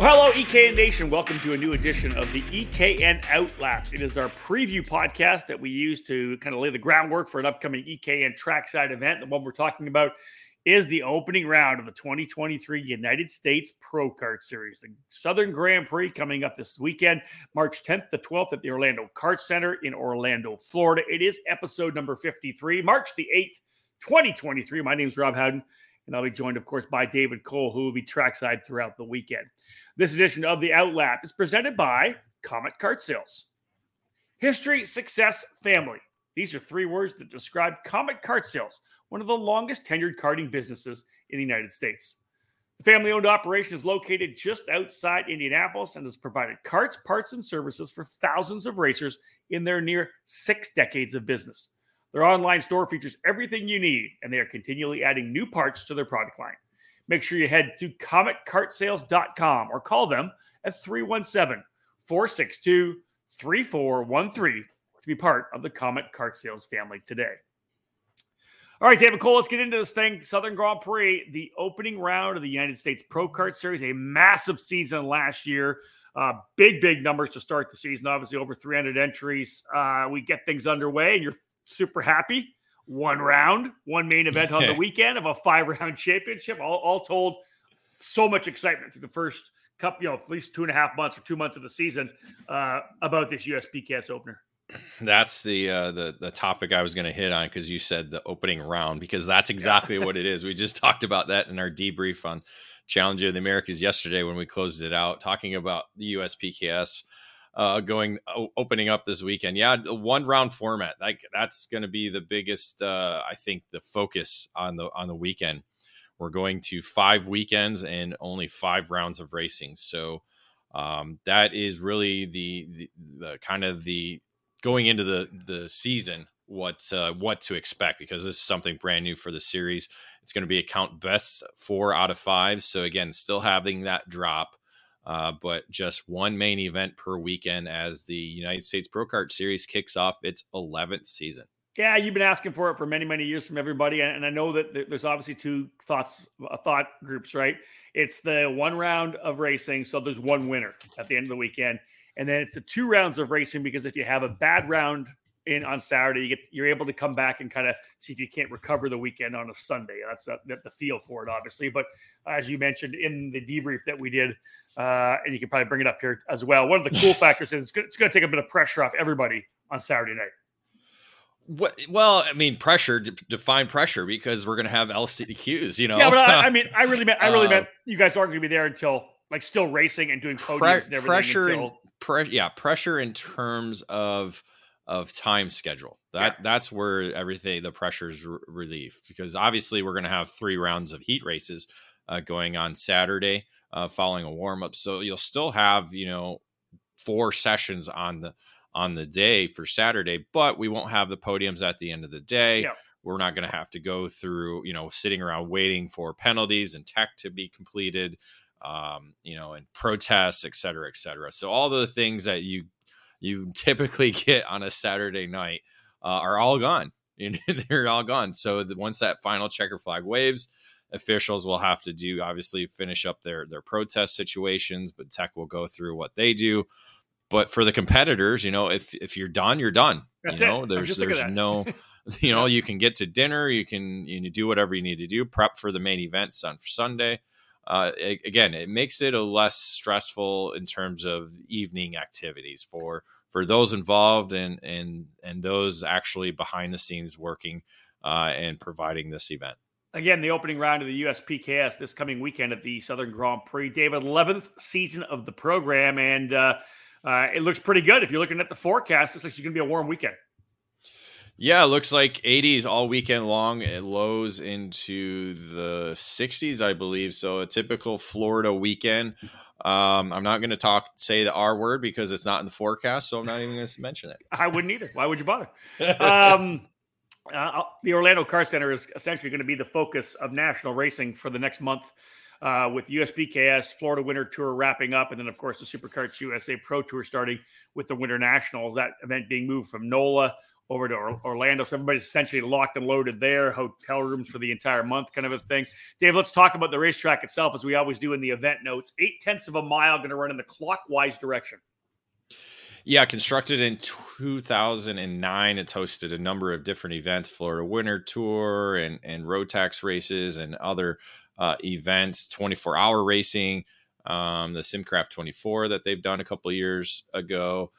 Well, hello, EKN Nation. Welcome to a new edition of the EKN Outlap. It is our preview podcast that we use to kind of lay the groundwork for an upcoming EKN trackside event. The one we're talking about is the opening round of the 2023 United States Pro Kart Series, the Southern Grand Prix coming up this weekend, March 10th to 12th at the Orlando Kart Center in Orlando, Florida. It is episode number 53, March the 8th, 2023. My name is Rob Howden. And I'll be joined, of course, by David Cole, who will be trackside throughout the weekend. This edition of the Outlap is presented by Comet Kart Sales. History, success, family. These are three words that describe Comet Kart Sales, one of the longest tenured karting businesses in the United States. The family owned operation is located just outside Indianapolis and has provided carts, parts, and services for thousands of racers in their near six decades of business. Their online store features everything you need, and they are continually adding new parts to their product line. Make sure you head to cometkartsales.com or call them at 317 462 3413 to be part of the Comet Kart Sales family today. All right, David Cole, let's get into this thing. Southern Grand Prix, the opening round of the United States Pro Kart Series, a massive season last year. Uh, big, big numbers to start the season. Obviously, over 300 entries. Uh, we get things underway, and you're super happy. One round, one main event on the weekend of a five round championship. All, all told, so much excitement through the first cup, you know, at least two and a half months or two months of the season uh, about this USPKS opener. That's the uh, the the topic I was going to hit on because you said the opening round because that's exactly yeah. what it is. We just talked about that in our debrief on Challenge of the Americas yesterday when we closed it out, talking about the USPKS uh, going opening up this weekend. Yeah, one round format. Like that's going to be the biggest. Uh, I think the focus on the on the weekend. We're going to five weekends and only five rounds of racing. So um, that is really the, the, the kind of the going into the the season what uh, what to expect because this is something brand new for the series. It's going to be a count best four out of five. So again, still having that drop uh, but just one main event per weekend as the United States Pro Kart Series kicks off its 11th season. Yeah, you've been asking for it for many, many years from everybody, and I know that there's obviously two thoughts, uh, thought groups, right? It's the one round of racing, so there's one winner at the end of the weekend, and then it's the two rounds of racing because if you have a bad round in on Saturday. You get you're able to come back and kind of see if you can't recover the weekend on a Sunday. That's a, the feel for it, obviously. But as you mentioned in the debrief that we did, uh, and you can probably bring it up here as well. One of the cool factors is it's going to take a bit of pressure off everybody on Saturday night. What, well, I mean, pressure. To define pressure because we're going to have LCQs. You know. Yeah, but I, I mean, I really meant. I really uh, meant you guys aren't going to be there until like still racing and doing podiums pre- and everything. Pressure, until... in, pre- yeah, pressure in terms of of time schedule. That yeah. that's where everything the pressure's r- relief because obviously we're going to have three rounds of heat races uh, going on Saturday, uh, following a warm up. So you'll still have you know four sessions on the on the day for Saturday, but we won't have the podiums at the end of the day. Yeah. We're not going to have to go through you know sitting around waiting for penalties and tech to be completed. Um, you know, and protests, et cetera, et cetera. So all the things that you you typically get on a Saturday night uh, are all gone. They're all gone. So the, once that final checker flag waves, officials will have to do obviously finish up their their protest situations, but tech will go through what they do. But for the competitors, you know, if if you're done, you're done. That's you know, it. there's there's no you know, you can get to dinner, you can you do whatever you need to do, prep for the main events on Sunday uh, again, it makes it a less stressful in terms of evening activities for for those involved and and and those actually behind the scenes working uh, and providing this event. Again, the opening round of the USPKS this coming weekend at the Southern Grand Prix. David, 11th season of the program, and uh, uh, it looks pretty good. If you're looking at the forecast, looks like it's going to be a warm weekend. Yeah, it looks like 80s all weekend long. It lows into the 60s, I believe. So a typical Florida weekend. Um, I'm not going to talk say the R word because it's not in the forecast, so I'm not even going to mention it. I wouldn't either. Why would you bother? um, uh, the Orlando Kart Center is essentially going to be the focus of national racing for the next month. Uh, with USPKS Florida Winter Tour wrapping up, and then of course the SuperKarts USA Pro Tour starting with the Winter Nationals. That event being moved from NOLA over to Orlando. So everybody's essentially locked and loaded there, hotel rooms for the entire month, kind of a thing. Dave, let's talk about the racetrack itself, as we always do in the event notes. Eight tenths of a mile, going to run in the clockwise direction. Yeah, constructed in 2009, it's hosted a number of different events, Florida Winter Tour and and Rotax races and other uh, events, 24 hour racing, um, the Simcraft 24 that they've done a couple years ago.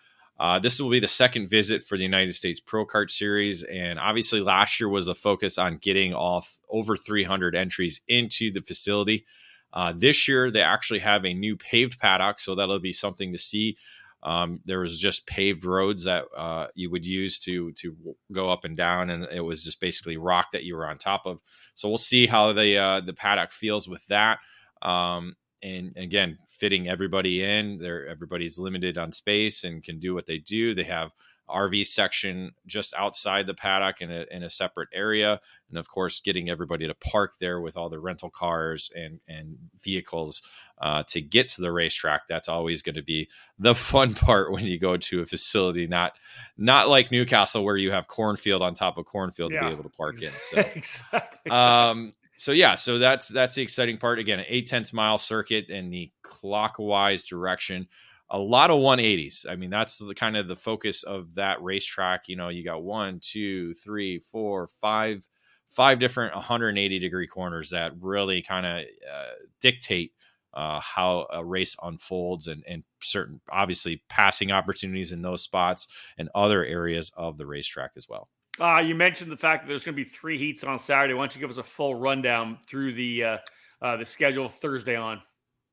Uh, this will be the second visit for the United States Pro Kart Series, and obviously last year was a focus on getting off over 300 entries into the facility. Uh, this year they actually have a new paved paddock, so that'll be something to see. Um, there was just paved roads that uh, you would use to to go up and down, and it was just basically rock that you were on top of. So we'll see how the uh, the paddock feels with that. Um, and again, fitting everybody in. There, everybody's limited on space and can do what they do. They have RV section just outside the paddock in a, in a separate area. And of course, getting everybody to park there with all the rental cars and, and vehicles uh, to get to the racetrack. That's always going to be the fun part when you go to a facility, not, not like Newcastle where you have cornfield on top of cornfield yeah. to be able to park in. So, exactly. Um, so yeah, so that's that's the exciting part. Again, an eight tenths mile circuit in the clockwise direction a lot of 180s. I mean, that's the kind of the focus of that racetrack. You know, you got one, two, three, four, five, five different 180 degree corners that really kind of uh, dictate uh, how a race unfolds and, and certain, obviously, passing opportunities in those spots and other areas of the racetrack as well. Uh, you mentioned the fact that there's going to be three heats on Saturday. Why don't you give us a full rundown through the uh, uh, the schedule Thursday on?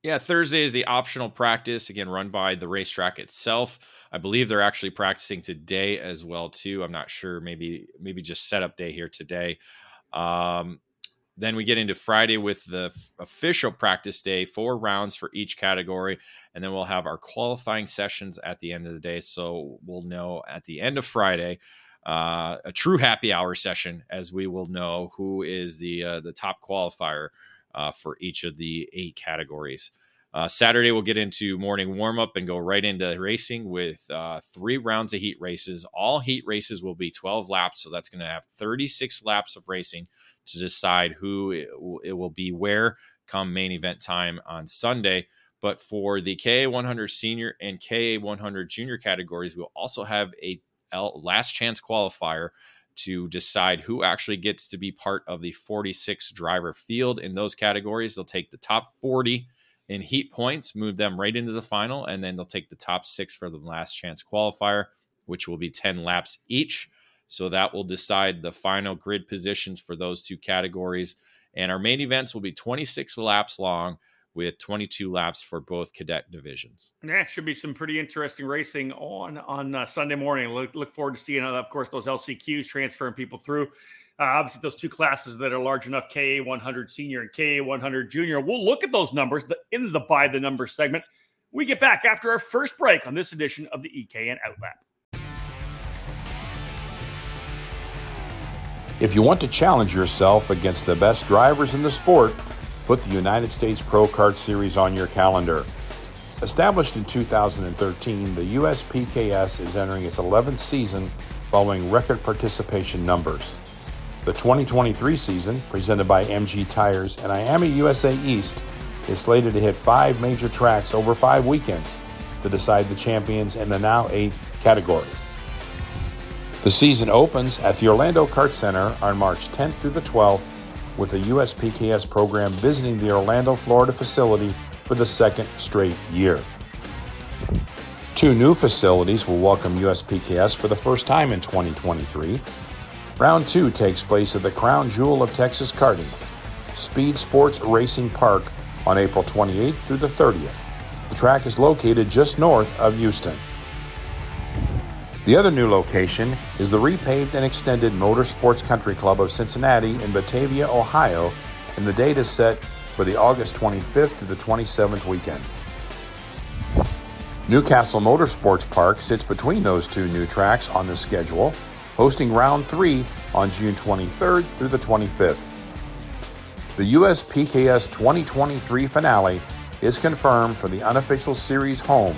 Yeah, Thursday is the optional practice again run by the racetrack itself. I believe they're actually practicing today as well too. I'm not sure. Maybe maybe just setup day here today. Um, then we get into Friday with the official practice day, four rounds for each category, and then we'll have our qualifying sessions at the end of the day. So we'll know at the end of Friday uh, a true happy hour session, as we will know who is the uh, the top qualifier uh, for each of the eight categories. Uh, Saturday, we'll get into morning warm up and go right into racing with uh, three rounds of heat races. All heat races will be 12 laps, so that's going to have 36 laps of racing to decide who it will, it will be where come main event time on Sunday. But for the KA 100 senior and KA 100 junior categories, we'll also have a last chance qualifier to decide who actually gets to be part of the 46 driver field in those categories. They'll take the top 40 in heat points, move them right into the final, and then they'll take the top six for the last chance qualifier, which will be 10 laps each. So that will decide the final grid positions for those two categories. And our main events will be 26 laps long with 22 laps for both cadet divisions. Yeah, should be some pretty interesting racing on on uh, Sunday morning. Look, look forward to seeing, uh, of course, those LCQs transferring people through. Uh, obviously, those two classes that are large enough, KA 100 senior and KA 100 junior. We'll look at those numbers in the by the numbers segment. We get back after our first break on this edition of the EKN Outlap. If you want to challenge yourself against the best drivers in the sport, Put the United States Pro Kart Series on your calendar. Established in 2013, the USPKS is entering its 11th season following record participation numbers. The 2023 season, presented by MG Tires and IAME USA East, is slated to hit five major tracks over five weekends to decide the champions in the now eight categories. The season opens at the Orlando Kart Center on March 10th through the 12th with the USPKS program visiting the Orlando, Florida facility for the second straight year. Two new facilities will welcome USPKS for the first time in 2023. Round two takes place at the crown jewel of Texas karting, Speed Sports Racing Park, on April 28th through the 30th. The track is located just north of Houston. The other new location is the repaved and extended Motorsports Country Club of Cincinnati in Batavia, Ohio, and the date is set for the August 25th to the 27th weekend. Newcastle Motorsports Park sits between those two new tracks on the schedule, hosting round three on June 23rd through the 25th. The USPKS 2023 finale is confirmed for the unofficial series home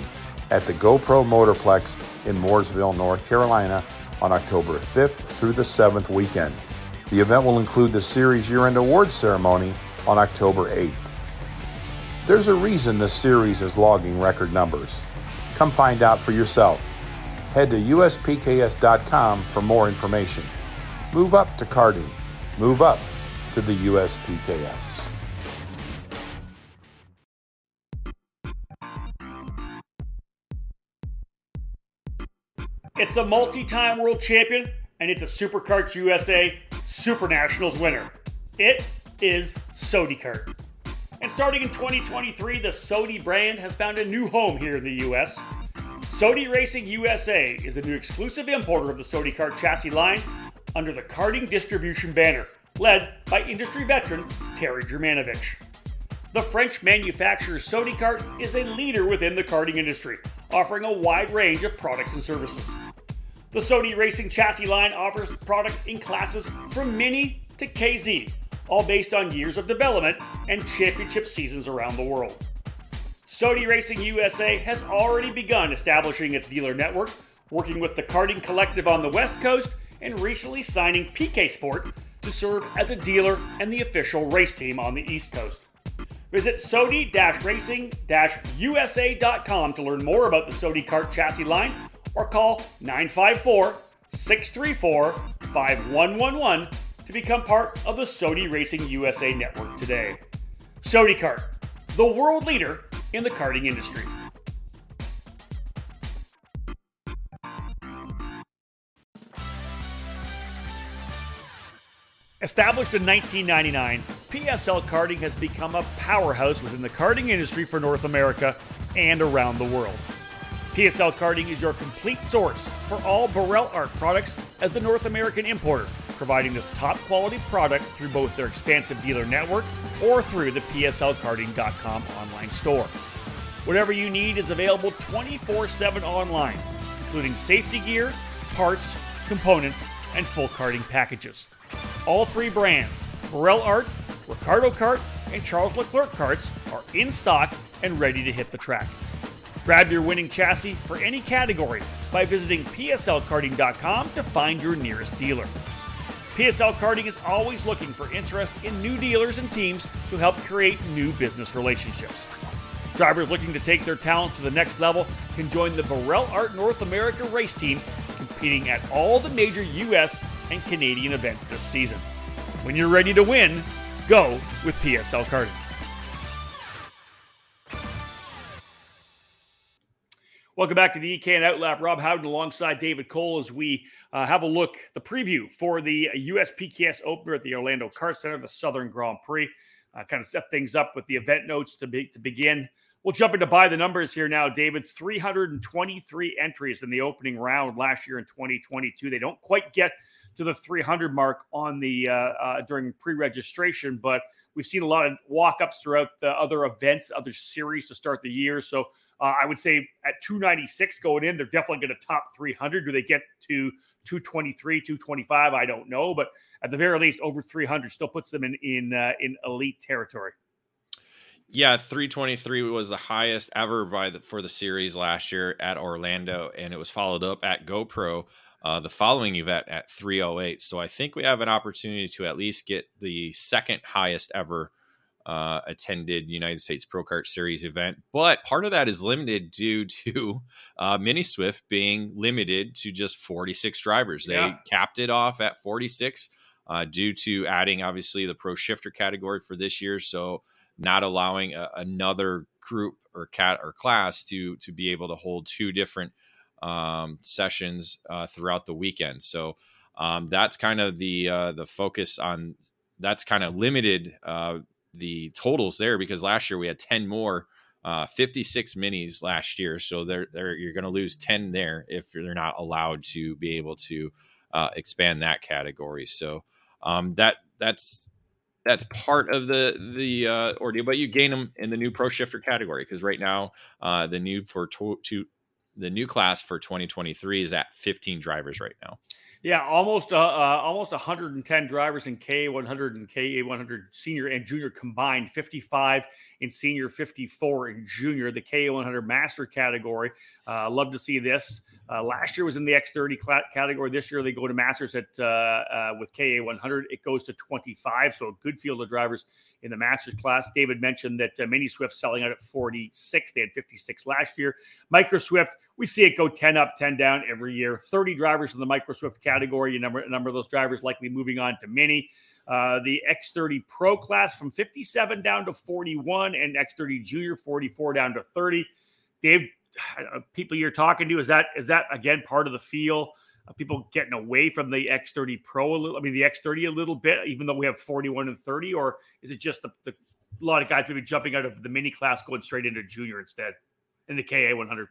at the GoPro Motorplex in Mooresville, North Carolina on October 5th through the 7th weekend. The event will include the series year end awards ceremony on October 8th. There's a reason this series is logging record numbers. Come find out for yourself. Head to uspks.com for more information. Move up to karting. Move up to the USPKS. It's a multi time world champion, and it's a SuperKarts USA Super Nationals winner. It is SodiKart. And starting in 2023, the Sodi brand has found a new home here in the US. Sodi Racing USA is the new exclusive importer of the SodiKart chassis line under the karting distribution banner, led by industry veteran Terry Germanovich. The French manufacturer SodiKart is a leader within the karting industry, offering a wide range of products and services. The Sodi Racing chassis line offers product in classes from Mini to KZ, all based on years of development and championship seasons around the world. Sodi Racing USA has already begun establishing its dealer network, working with the Karting Collective on the West Coast and recently signing PK Sport to serve as a dealer and the official race team on the East Coast. Visit Sodi-Racing-USA.com to learn more about the Sodi Kart chassis line or call 954 634 5111 to become part of the Sodi Racing USA network today. Sodi Kart, the world leader in the karting industry. Established in 1999, PSL Karting has become a powerhouse within the karting industry for North America and around the world. PSL Karting is your complete source for all Birel Art products as the North American importer, providing this top quality product through both their expansive dealer network or through the PSLKarting.com online store. Whatever you need is available 24 7 online, including safety gear, parts, components, and full karting packages. All three brands, Birel Art, Ricciardo Kart, and Charles Leclerc karts, are in stock and ready to hit the track. Grab your winning chassis for any category by visiting PSLKarting.com to find your nearest dealer. PSL Karting is always looking for interest in new dealers and teams to help create new business relationships. Drivers looking to take their talents to the next level can join the Birel Art North America race team, competing at all the major U.S. and Canadian events this season. When you're ready to win, go with PSL Karting. Welcome back to the EKN Outlap. Rob Howden alongside David Cole as we uh, have a look, the preview for the USPKS opener at the Orlando Kart Center, the Southern Grand Prix. Uh, kind of set things up with the event notes to, be, to begin. We'll jump into by the numbers here now, David. 323 entries in the opening round last year in 2022. They don't quite get to the 300 mark on the uh, uh, during pre-registration, but we've seen a lot of walk-ups throughout the other events, other series to start the year. So uh, I would say at 296 going in, they're definitely going to top 300. Do they get to 223, 225? I don't know, but at the very least, over 300 still puts them in in uh, in elite territory. Yeah, 323 was the highest ever by the, for the series last year at Orlando, and it was followed up at GoPro uh, the following event at 308. So I think we have an opportunity to at least get the second highest ever uh, attended United States Pro Kart Series event. But part of that is limited due to uh, Mini Swift being limited to just 46 drivers. They yeah. capped it off at 46 uh, due to adding, obviously, the Pro Shifter category for this year. So not allowing a, another group or cat or class to to be able to hold two different um, sessions uh, throughout the weekend. So um, that's kind of the uh, the focus on. That's kind of limited uh, the totals there because last year we had ten more. Uh, 56 minis last year, so they're, they're you're going to lose 10 there if they're not allowed to be able to uh, expand that category. So um, that that's that's part of the the uh, ordeal. But you gain them in the new pro shifter category because right now uh, the new for to, to the new class for 2023 is at 15 drivers right now. Yeah, almost uh, uh, almost 110 drivers in K100 and K100 senior and junior combined, 55 in senior, 54 and junior, the KA100 master category. Uh, love to see this. Uh, last year was in the X30 category. This year they go to Masters at uh, uh, with KA 100. It goes to 25, so a good field of drivers in the Masters class. David mentioned that uh, Mini Swift selling out at 46. They had 56 last year. Micro Swift, we see it go 10 up, 10 down every year. 30 drivers in the Micro Swift category. A number, a number of those drivers likely moving on to Mini. Uh, the X30 Pro class from 57 down to 41, and X30 Junior 44 down to 30. Dave, people you're talking to is that is that again part of the feel of people getting away from the X30 Pro a little? I mean, the X30 a little bit, even though we have 41 and 30, or is it just the, the a lot of guys maybe jumping out of the mini class going straight into junior instead in the KA 100?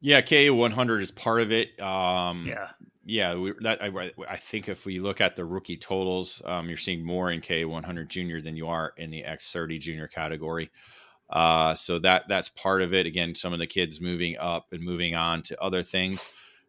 Yeah, KA 100 is part of it. Um, yeah, yeah. We, that, I, I, think if we look at the rookie totals, um, you're seeing more in K100 junior than you are in the X30 junior category. Uh, so that that's part of it. Again, some of the kids moving up and moving on to other things,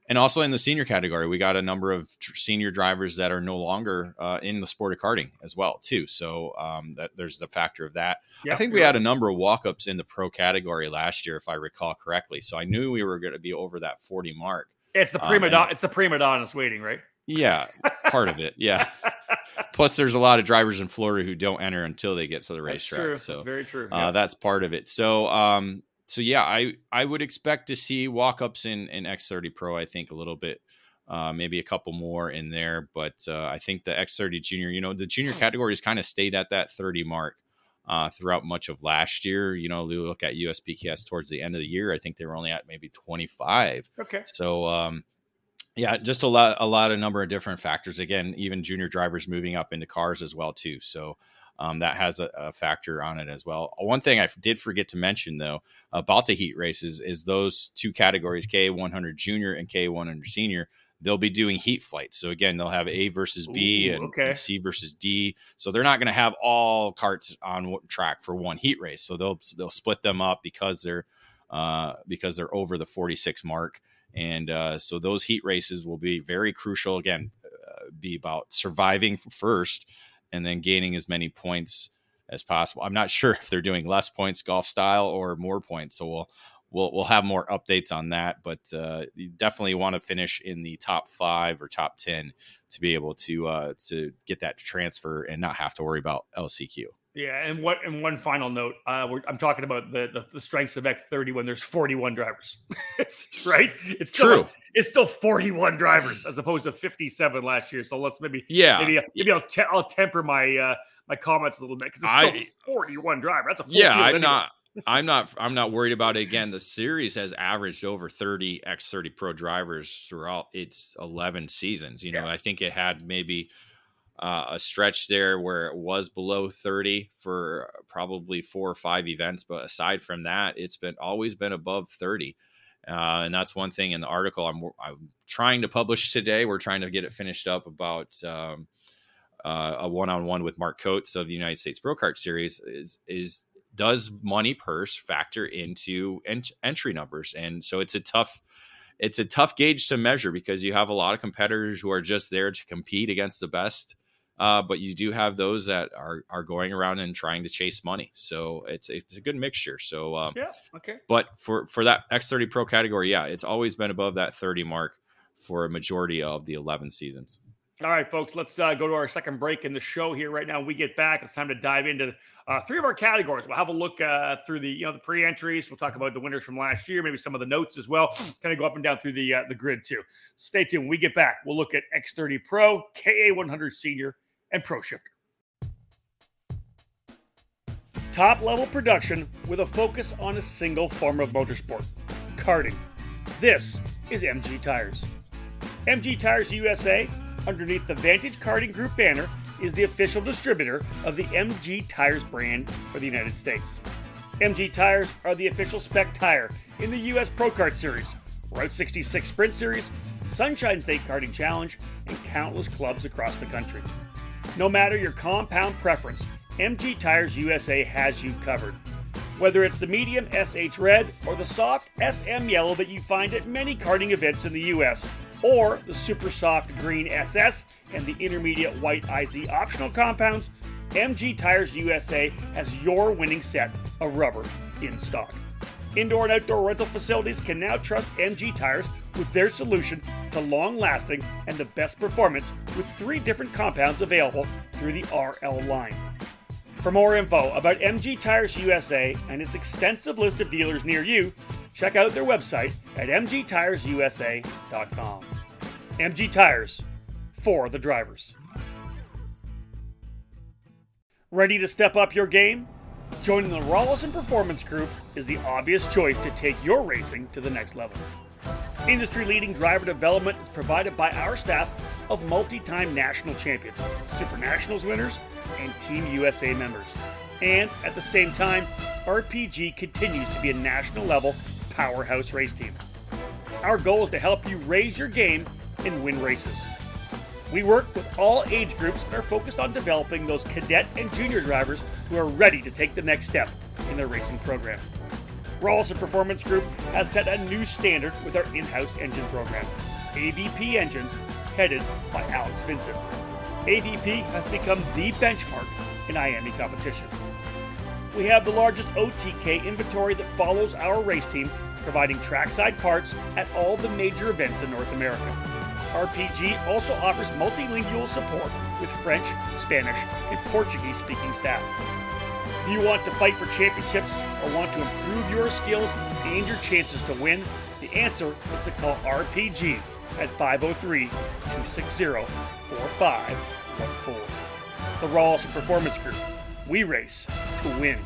and also in the senior category, we got a number of tr- senior drivers that are no longer uh, in the sport of karting as well too. So um, that there's the factor of that. I think we had a number of walk-ups in the pro category last year, if I recall correctly. So I knew we were going to be over that 40 mark. It's the prima um, donna. It's the prima donnas waiting, right? Yeah, part of it. Yeah. Plus, there's a lot of drivers in Florida who don't enter until they get to the racetrack. So that's very true. Uh, yeah. That's part of it. So, um, so yeah, I I would expect to see walk ups in in X30 Pro. I think a little bit, uh, maybe a couple more in there, but uh, I think the X30 Junior, you know, the junior categories kind of stayed at that 30 mark. Uh, throughout much of last year, you know, we look at USPKS towards the end of the year. I think they were only at maybe 25. Okay. So, um, yeah, just a lot, a lot of number of different factors. Again, even junior drivers moving up into cars as well too. So um, that has a, a, factor on it as well. One thing I did forget to mention though about the heat races is those two categories, K100 Junior and K100 Senior. They'll be doing heat flights. So again, they'll have A versus B Ooh, and, okay. and, C versus D. So they're not going to have all carts on track for one heat race. So they'll they'll split them up because they're uh, because they're over the 46 mark. And uh, so those heat races will be very crucial. Again, uh, be about surviving first and then gaining as many points as possible. I'm not sure if they're doing less points golf style or more points. So we'll we'll we'll have more updates on that. But uh, you definitely want to finish in the top five or top ten to be able to uh, to get that transfer and not have to worry about LCQ. Yeah, and what and one final note, uh, I'm talking about the, the, the strengths of X30 when there's 41 drivers, right? It's still, true. It's still 41 drivers as opposed to 57 last year. So let's maybe yeah maybe maybe I'll te- I'll temper my uh, my comments a little bit because it's still I, 41 driver. That's a yeah. I'm anyway. not. I'm not. I'm not worried about it. Again, the series has averaged over 30 X30 Pro drivers throughout its 11 seasons. You know, yeah. I think it had maybe uh, a stretch there where it was below 30 for probably four or five events. But aside from that, it's been always been above 30. Uh, and that's one thing in the article I'm, I'm trying to publish today. We're trying to get it finished up about um, uh, a one-on-one with Mark Coates of the United States Pro Kart Series. Is is does money purse factor into ent- entry numbers? And so it's a tough it's a tough gauge to measure because you have a lot of competitors who are just there to compete against the best uh, but you do have those that are are going around and trying to chase money. So it's it's a good mixture. So um, yeah, okay. But for for that X30 Pro category, yeah, it's always been above that 30 mark for a majority of the 11 seasons. All right, folks, let's uh, go to our second break in the show here right now. When we get back, it's time to dive into uh, three of our categories. We'll have a look uh, through the you know the pre-entries. We'll talk about the winners from last year, maybe some of the notes as well. Kind of go up and down through the uh, the grid too. So stay tuned. When we get back, we'll look at X30 Pro, KA100 Senior, and Pro Shifter. Top level production with a focus on a single form of motorsport karting. This is MG Tires. MG Tires USA, underneath the Vantage Karting Group banner, is the official distributor of the MG Tires brand for the United States. MG Tires are the official spec tire in the US Pro Kart Series, Route 66 Sprint Series, Sunshine State Karting Challenge, and countless clubs across the country. No matter your compound preference, MG Tires USA has you covered. Whether it's the medium SH Red or the soft SM Yellow that you find at many karting events in the US, or the super soft green SS and the intermediate white IZ optional compounds, MG Tires USA has your winning set of rubber in stock. Indoor and outdoor rental facilities can now trust MG Tires with their solution to long lasting and the best performance with three different compounds available through the RL line. For more info about MG Tires USA and its extensive list of dealers near you, check out their website at mgtiresusa.com. MG Tires for the drivers. Ready to step up your game? Joining the Rollison Performance Group is the obvious choice to take your racing to the next level. Industry leading driver development is provided by our staff of multi time national champions, Super Nationals winners, and Team USA members. And at the same time, RPG continues to be a national level powerhouse race team. Our goal is to help you raise your game and win races. We work with all age groups and are focused on developing those cadet and junior drivers who are ready to take the next step in their racing program. Rollison Performance Group has set a new standard with our in house engine program, AVP Engines, headed by Alex Vincent. AVP has become the benchmark in IAME competition. We have the largest OTK inventory that follows our race team, providing trackside parts at all the major events in North America. RPG also offers multilingual support with French, Spanish, and Portuguese speaking staff. If you want to fight for championships or want to improve your skills and your chances to win, the answer is to call RPG at 503 260 4514. The Rollison Performance Group. We race to win.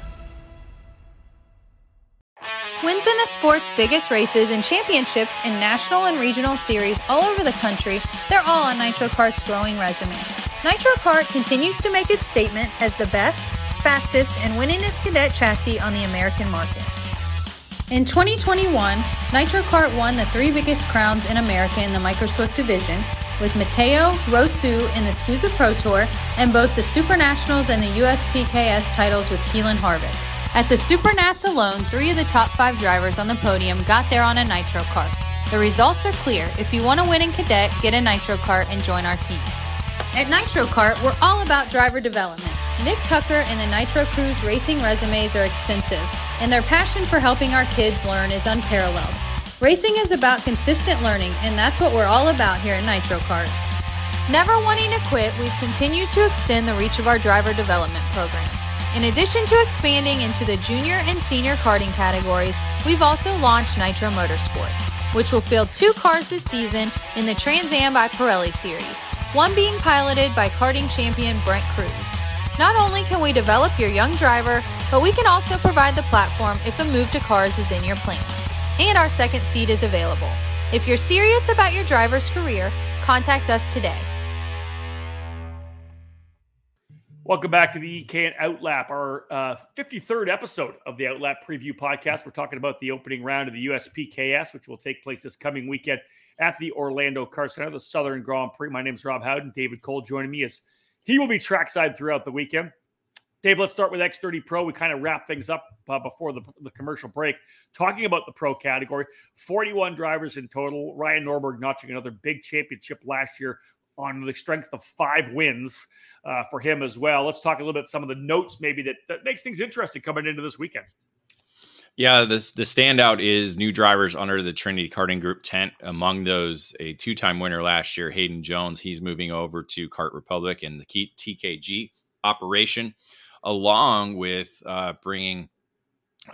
Wins in the sport's biggest races and championships in national and regional series all over the country, they're all on Nitro Kart's growing resume. Nitro Kart continues to make its statement as the best, fastest, and winningest cadet chassis on the American market. In 2021, Nitro Kart won the three biggest crowns in America in the Microswift division, with Mateo Rosu in the SKUSA Pro Tour and both the Supernationals and the USPKS titles with Keelan Harvick. At the Supernats alone, three of the top five drivers on the podium got there on a Nitro car. The results are clear. If you want to win in cadet, get a Nitro kart and join our team. At Nitro Kart, we're all about driver development. Nick Tucker and the Nitro Crew's racing resumes are extensive, and their passion for helping our kids learn is unparalleled. Racing is about consistent learning, and that's what we're all about here at Nitro Kart. Never wanting to quit, we've continued to extend the reach of our driver development program. In addition to expanding into the junior and senior karting categories, we've also launched Nitro Motorsports, which will field two cars this season in the Trans Am by Pirelli series, one being piloted by karting champion Brent Crews. Not only can we develop your young driver, but we can also provide the platform if a move to cars is in your plan. And our second seat is available. If you're serious about your driver's career, contact us today. Welcome back to the EKN Outlap, our uh, 53rd episode of the Outlap Preview Podcast. We're talking about the opening round of the USPKS, which will take place this coming weekend at the Orlando Kart Center, the Southern Grand Prix. My name is Rob Howden. David Cole joining me as he will be trackside throughout the weekend. Dave, let's start with X30 Pro. We kind of wrap things up uh, before the, the commercial break, talking about the pro category. 41 drivers in total. Ryan Norberg notching another big championship last year on the strength of five wins uh, for him as well. Let's talk a little bit some of the notes maybe that, that makes things interesting coming into this weekend. Yeah, this the standout is new drivers under the Trinity Karting Group tent. Among those, a two-time winner last year, Hayden Jones. He's moving over to Kart Republic and the TKG operation, along with uh, bringing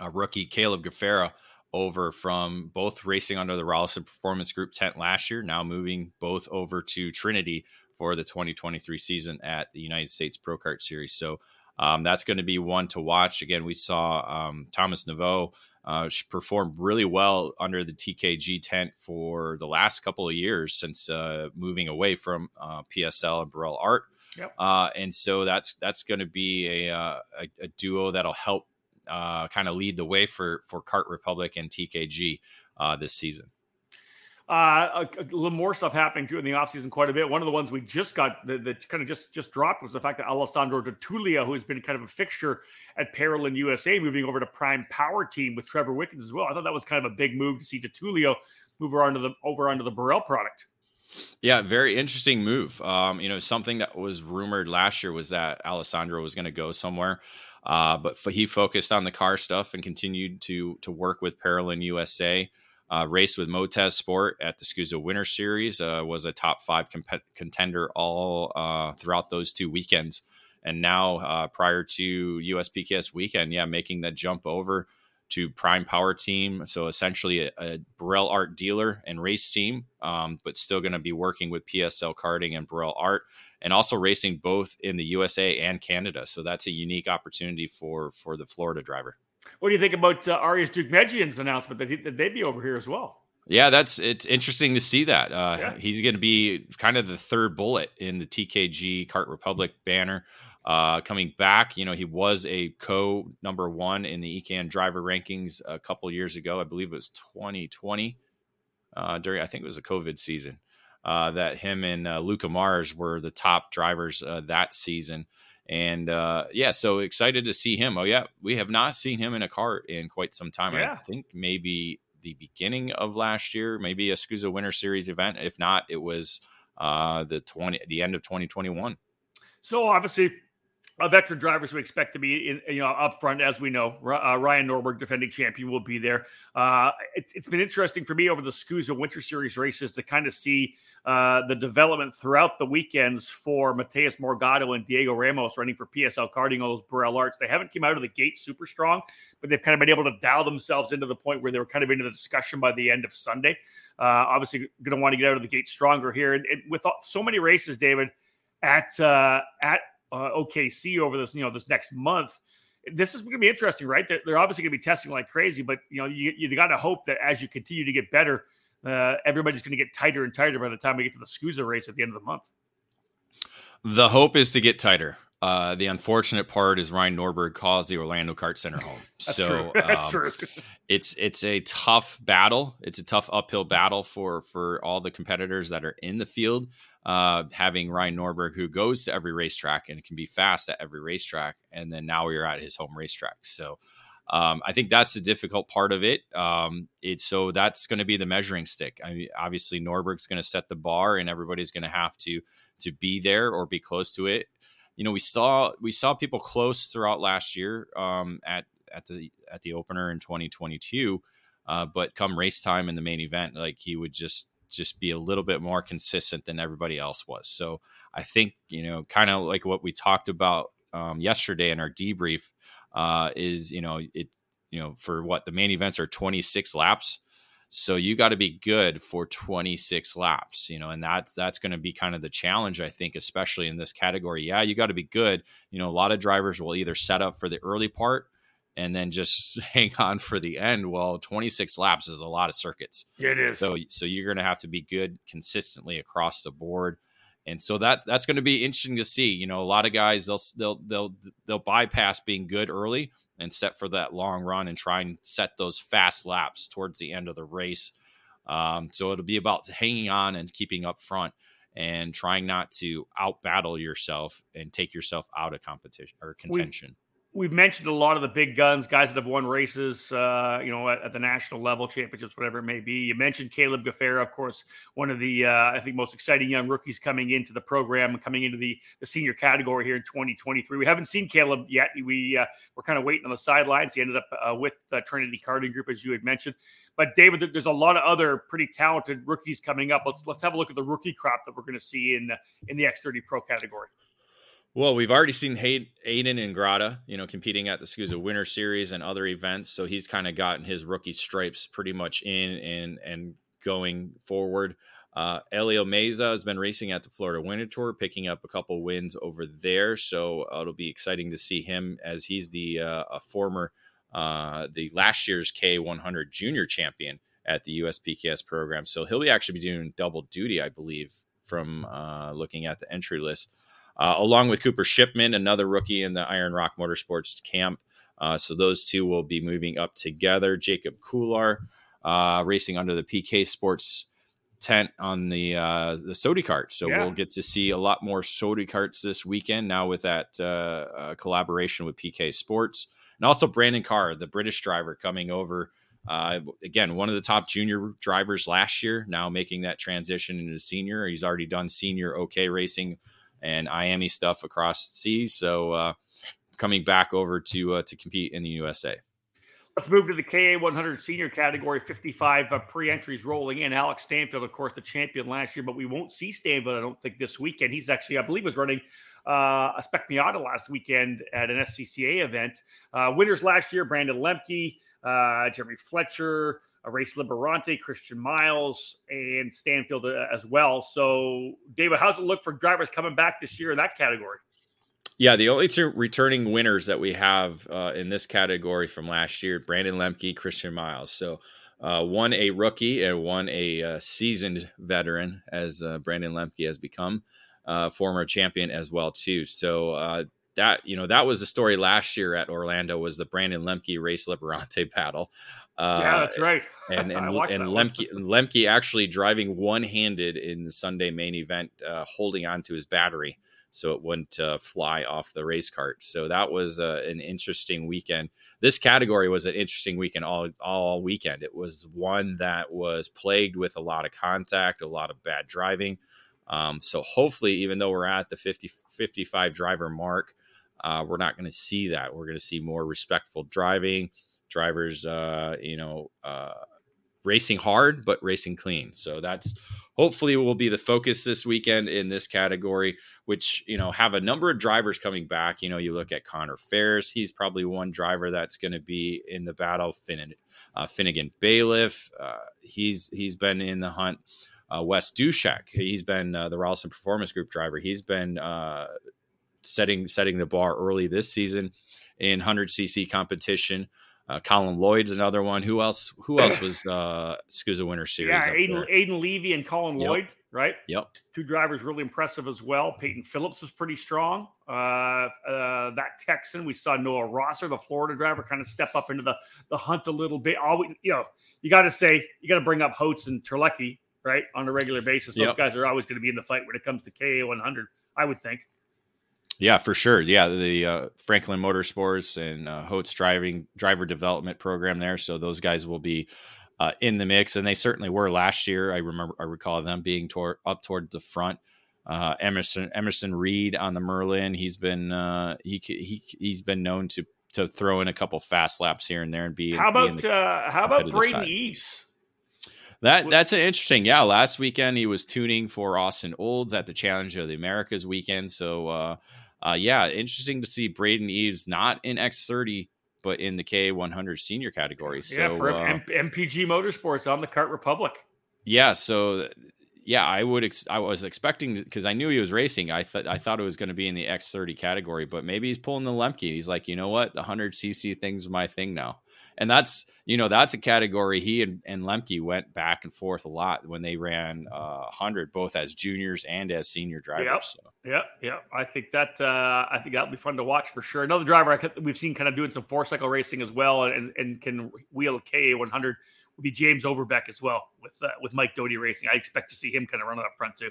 a rookie Caleb Gafrarar over from both racing under the Rollison Performance Group tent last year, now moving both over to Trinity for the 2023 season at the United States Pro Kart Series. So um, that's going to be one to watch. Again, we saw um, Thomas Nepveu uh, perform really well under the TKG tent for the last couple of years since uh, moving away from uh, PSL and Birel Art. Yep. Uh, and so that's that's going to be a, uh, a, a duo that'll help uh, kind of lead the way for for Kart Republic and TKG uh, this season. Uh, a, a, little more stuff happening too in the offseason quite a bit. One of the ones we just got that, that kind of just just dropped was the fact that Alessandro Tulia, who has been kind of a fixture at Parolin USA, moving over to Prime Power Team with Trevor Wickens as well. I thought that was kind of a big move to see Tulia move over onto the over onto the Birel product. Yeah, very interesting move. Um, you know, something that was rumored last year was that Alessandro was going to go somewhere, uh, but he focused on the car stuff and continued to to work with Parolin USA. Uh, raced with Motez Sport at the SKUSA Winter Series. Uh, was a top five comp- contender all uh, throughout those two weekends, and now uh, prior to USPKS weekend, yeah, making that jump over to Prime Power Team. So essentially a, a Birel Art dealer and race team, um, but still going to be working with PSL Karting and Birel Art, and also racing both in the USA and Canada. So that's a unique opportunity for for the Florida driver. What do you think about uh, Arias Deukmedjian's announcement that, he, that they'd be over here as well? Yeah, that's it's interesting to see that. Uh, yeah. He's going to be kind of the third bullet in the TKG Kart Republic banner. Uh, coming back, you know, he was a co number one in the EKN driver rankings a couple years ago. I believe it was 2020 uh, during, I think it was a COVID season. Uh, that him and uh, Luca Mars were the top drivers uh, that season. And uh, yeah, so excited to see him. Oh, yeah, we have not seen him in a cart in quite some time. Yeah. I think maybe the beginning of last year, maybe a SKUSA Winter Series event. If not, it was uh, the 20, the end of 2021. So obviously, uh, veteran drivers we expect to be in, you know up front as we know uh, ryan norberg defending champion will be there uh, it's, it's been interesting for me over the SKUSA winter series races to kind of see uh, the development throughout the weekends for Matheus Morgado and Diego Ramos running for PSL those Birel Arts. They haven't come out of the gate super strong, but they've kind of been able to dial themselves into the point where they were kind of into the discussion by the end of Sunday. Uh, obviously, going to want to get out of the gate stronger here, and, and with so many races, David, at uh, at uh, OKC over this, you know, this next month. This is going to be interesting, right? They're, they're obviously going to be testing like crazy, but you know, you, you got to hope that as you continue to get better, uh, everybody's going to get tighter and tighter by the time we get to the SKUSA race at the end of the month. The hope is to get tighter. Uh, the unfortunate part is Ryan Norberg calls the Orlando Kart Center home. That's so true. That's um, true. it's it's a tough battle. It's a tough uphill battle for for all the competitors that are in the field uh, having Ryan Norberg, who goes to every racetrack and can be fast at every racetrack, and then now we're at his home racetrack. So um, I think that's the difficult part of it. Um, it's so that's going to be the measuring stick. I mean, obviously Norberg's going to set the bar, and everybody's going to have to to be there or be close to it. You know, we saw we saw people close throughout last year um, at at the at the opener in 2022. Uh, but come race time in the main event, like he would just just be a little bit more consistent than everybody else was. So I think, you know, kind of like what we talked about um, yesterday in our debrief uh, is, you know, it, you know, for what the main events are 26 laps. So you got to be good for 26 laps, you know, and that's that's going to be kind of the challenge, I think, especially in this category. Yeah, you got to be good. You know, a lot of drivers will either set up for the early part and then just hang on for the end. Well, 26 laps is a lot of circuits. It is. So so you're going to have to be good consistently across the board. And so that that's going to be interesting to see. You know, a lot of guys they'll they'll they'll they'll bypass being good early and set for that long run and try and set those fast laps towards the end of the race. Um, so it'll be about hanging on and keeping up front and trying not to out battle yourself and take yourself out of competition or contention we've mentioned a lot of the big guns, guys that have won races, uh, you know, at, at, the national level, championships, whatever it may be. You mentioned Caleb Gafrarar, of course, one of the uh, I think most exciting young rookies coming into the program, coming into the the senior category here in 2023. We haven't seen Caleb yet. We uh, we're kind of waiting on the sidelines. He ended up uh, with the Trinity Karting Group, as you had mentioned. But David, there's a lot of other pretty talented rookies coming up. Let's let's have a look at the rookie crop that we're going to see in in the X30 Pro category. Well, we've already seen Hay- Aiden Ingrata, you know, competing at the SKUSA Winter Series and other events. So he's kind of gotten his rookie stripes pretty much in and and going forward. Uh, Elio Meza has been racing at the Florida Winter Tour, picking up a couple wins over there. So uh, it'll be exciting to see him as he's the uh, a former uh, the last year's K100 Junior champion at the USPKS program. So he'll be actually be doing double duty, I believe, from uh, looking at the entry list uh, along with Cooper Shipman, another rookie in the Iron Rock Motorsports camp. Uh, so those two will be moving up together. Jacob Kular uh, racing under the PK Sports tent on the uh, the Sodi kart. So yeah. we'll get to see a lot more Sodi carts this weekend now with that uh, uh, collaboration with PK Sports. And also Brandon Carr, the British driver coming over Uh, again, one of the top junior drivers last year, now making that transition into senior. He's already done senior OK racing and IAME stuff across seas. So uh, coming back over to uh, to compete in the USA. Let's move to the KA 100 senior category. 55 uh, pre entries rolling in. Alex Stanfield, of course, the champion last year, but we won't see Stanfield, I don't think, this weekend. He's actually, I believe, was running uh, a Spec Miata last weekend at an SCCA event. Uh, winners last year Brandon Lemke, uh, Jeremy Fletcher, Race Liberante, Christian Miles, and Stanfield uh, as well. So, David, how's it look for drivers coming back this year in that category? Yeah, the only two returning winners that we have uh, in this category from last year Brandon Lemke, Christian Miles. So, uh, one a rookie and one a uh, seasoned veteran, as uh, Brandon Lemke has become, uh, former champion as well too. So that you know that was the story last year at Orlando was the Brandon Lemke race Liberante battle. Yeah, that's right. and and, and Lemke Lemke actually driving one handed in the Sunday main event, holding on to his battery so it wouldn't uh, fly off the race cart. So that was uh, an interesting weekend. This category was an interesting weekend all all weekend. It was one that was plagued with a lot of contact, a lot of bad driving. Um, so hopefully, even though we're at the 50, 55 driver mark, uh, we're not going to see that. We're going to see more respectful driving, drivers, uh, you know, uh, racing hard but racing clean. So that's hopefully will be the focus this weekend in this category, which you know have a number of drivers coming back. You know, you look at Connor Ferris; he's probably one driver that's going to be in the battle. Finnegan, uh, Finnegan Bailiff, uh, he's he's been in the hunt. Uh, Wes Dushek, he's been uh, the Rolison Performance Group driver. He's been uh, setting setting the bar early this season in 100cc competition. Uh, Colin Lloyd's another one. Who else? Who else was uh, SKUSA Winter Series? Yeah, Aiden, Aiden Levy and Colin yep. Lloyd, right? Yep. Two drivers really impressive as well. Peyton Phillips was pretty strong. Uh, uh, that Texan, we saw Noah Rosser, the Florida driver, kind of step up into the the hunt a little bit. Always, you know, you got to say you got to bring up Holtz and Terlecki, right, on a regular basis. Those yep. guys are always going to be in the fight when it comes to KA 100. I would think. Yeah, for sure. Yeah, the uh, Franklin Motorsports and uh, driving driver development program there. So those guys will be uh, in the mix, and they certainly were last year. I remember, I recall them being up towards the front. Uh, Emerson Emerson Reed on the Merlin. He's been uh, he he he's been known to to throw in a couple fast laps here and there and be. How about be uh, how about Braden side. Eves? That that's an interesting. Yeah, last weekend he was tuning for Austin Olds at the Challenge of the Americas weekend. So uh, uh, yeah, interesting to see Braden Eves not in X30, but in the K100 senior category. So, yeah, for uh, M- MPG Motorsports on the Kart Republic. Yeah, so yeah, I would. Ex- I was expecting because I knew he was racing. I thought I thought it was going to be in the X30 category, but maybe he's pulling the Lemke. He's like, you know what, the 100 cc thing's my thing now and that's you know that's a category he and, and Lemke went back and forth a lot when they ran uh, 100 both as juniors and as senior drivers. Yep, so. yep, yep. I think that uh, I think that'll be fun to watch for sure. Another driver could, we've seen kind of doing some four cycle racing as well, and, and can wheel a KA 100 would be James Overbeck as well with uh, with Mike Doty Racing. I expect to see him kind of run up front too.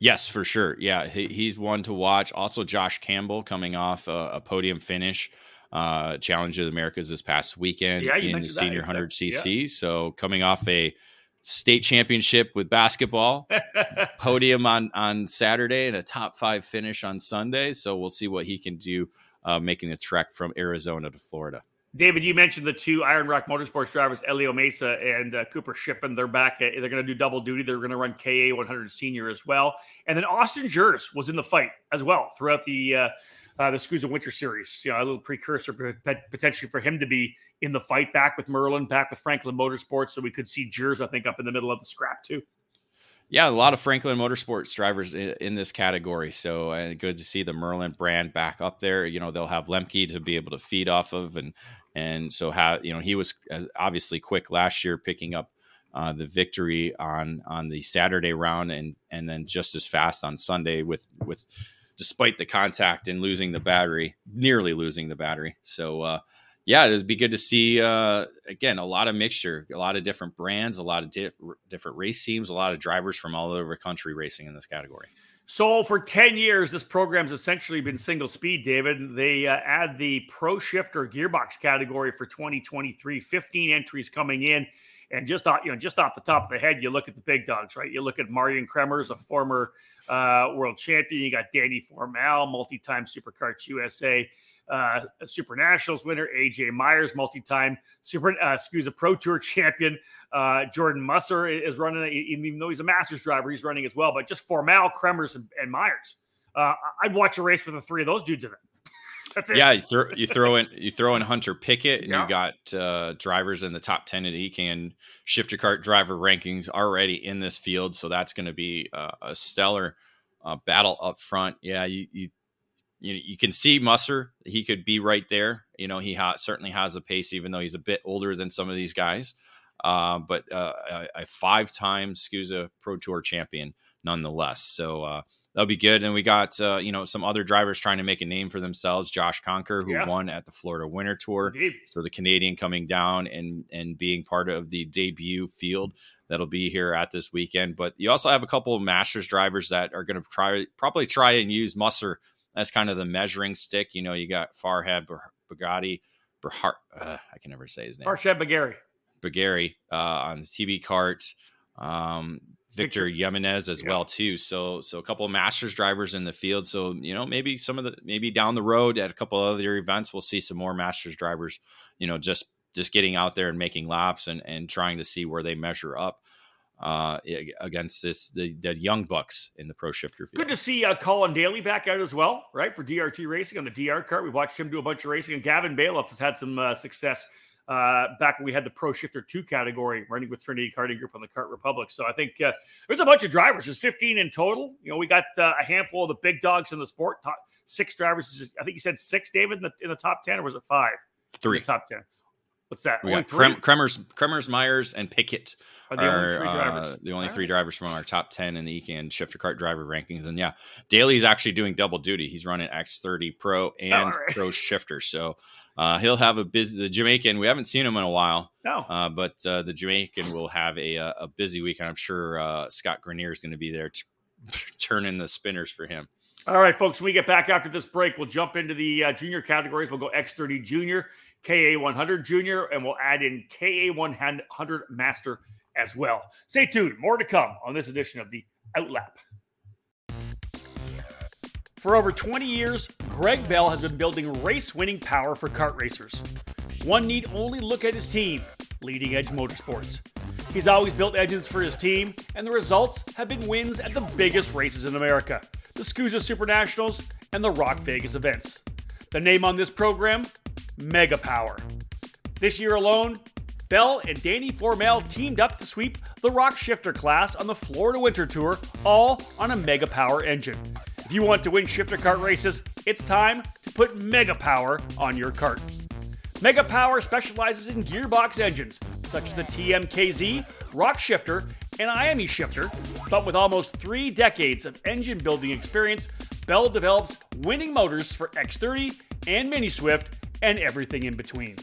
Yes, for sure. Yeah, he, he's one to watch. Also, Josh Campbell coming off a, a podium finish uh, Challenge of the Americas this past weekend yeah, in the senior 100 cc. Yeah. So coming off a state championship with basketball, podium on on Saturday, and a top five finish on Sunday. So we'll see what he can do uh, making the trek from Arizona to Florida. David, you mentioned the two Iron Rock Motorsports drivers, Elio Mesa and uh, Cooper Shippen. They're back. They're going to do double duty. They're going to run KA 100 Senior as well. And then Austin Gers was in the fight as well throughout the uh, uh, the SKUSA Winter Series. You know, a little precursor potentially for him to be in the fight back with Merlin, back with Franklin Motorsports. So we could see Gers, I think, up in the middle of the scrap too. Yeah, a lot of Franklin Motorsports drivers in, in this category. So uh, good to see the Merlin brand back up there. You know, they'll have Lemke to be able to feed off of, and and so have you know he was obviously quick last year picking up uh, the victory on on the Saturday round, and and then just as fast on Sunday with with despite the contact and losing the battery, nearly losing the battery. So, uh, yeah, it'd be good to see uh, again a lot of mixture, a lot of different brands, a lot of diff- different race teams, a lot of drivers from all over the country racing in this category. So for 10 years, this program's essentially been single speed, David. They uh, add the Pro Shifter Gearbox category for 2023, 15 entries coming in. And just off, you know, just off the top of the head, you look at the big dogs, right? You look at Marijn Kremers, a former uh, world champion. You got Danny Formal, multi-time SuperKarts USA uh, Super Nationals winner, AJ Myers, multi-time Super uh, SKUSA Pro Tour champion. Uh, Jordan Musser is running, even though he's a Masters driver, he's running as well. But just Formal, Kremers, and, and Myers. Uh, I'd watch a race with the three of those dudes in it. That's it. Yeah, you throw you throw in you throw in Hunter Pickett, and yeah. you got uh, drivers in the top ten of the EKN shifter cart driver rankings already in this field, so that's going to be uh, a stellar uh, battle up front. Yeah, you, you you you can see Musser; he could be right there. You know, he ha- certainly has a pace, even though he's a bit older than some of these guys. Uh, but uh, a, a five-time SKUSA Pro Tour champion, nonetheless. So uh, that'll be good. And we got uh, you know some other drivers trying to make a name for themselves. Josh Conker, who yeah. won at the Florida Winter Tour, Indeed. so the Canadian coming down and and being part of the debut field that'll be here at this weekend. But you also have a couple of Masters drivers that are going to try probably try and use Musser as kind of the measuring stick. You know, you got Farhad Bugatti, Berhart, uh, I can never say his name. Farshad Bagari. Bagari uh, on the TB cart. Um, Victor, Jimenez as yeah. well too. So so a couple of Masters drivers in the field. So you know maybe some of the maybe down the road at a couple of other events we'll see some more Masters drivers. You know just just getting out there and making laps and and trying to see where they measure up uh, against this the, the young bucks in the pro shifter field. Good to see uh, Colin Daly back out as well, right? For DRT racing on the DR cart. We watched him do a bunch of racing, and Gavin Bailiff has had some uh, success uh, back when we had the Pro Shifter 2 category running with Trinity Karting Group on the Kart Republic. So I think uh, there's a bunch of drivers. There's 15 in total. You know, we got uh, a handful of the big dogs in the sport. Top, six drivers. I think you said six, David, in the, in the top 10, or was it five? Three. top 10. What's that? We only got Krem, Kremers, Kremers, Myers, and Pickett are the are, only three drivers. Uh, the only three drivers from our top ten in the EKN shifter cart driver rankings. And yeah, Daly's actually doing double duty. He's running X30 Pro and right. Pro shifter. So uh, he'll have a busy. The Jamaican, we haven't seen him in a while. No, uh, but uh, the Jamaican will have a uh, a busy week, and I'm sure uh, Scott Grenier is going to be there t- turning the spinners for him. All right, folks. When we get back after this break, we'll jump into the uh, junior categories. We'll go X30 Junior, KA100 Junior, and we'll add in KA100 Master as well. Stay tuned. More to come on this edition of the Outlap. For over 20 years, Greg Bell has been building race winning power for kart racers. One need only look at his team, Leading Edge Motorsports. He's always built engines for his team, and the results have been wins at the biggest races in America the SKUSA Super Nationals and the ROK Vegas events. The name on this program Mega Power. This year alone, Bell and Danny Formal teamed up to sweep the ROK Shifter class on the Florida Winter Tour, all on a Mega Power engine. If you want to win shifter cart races, it's time to put Mega Power on your cart. Mega Power specializes in gearbox engines, such as the TMKZ, ROK Shifter, and IAME Shifter, but with almost three decades of engine building experience, Bell develops winning motors for X30 and Mini Swift and everything in between.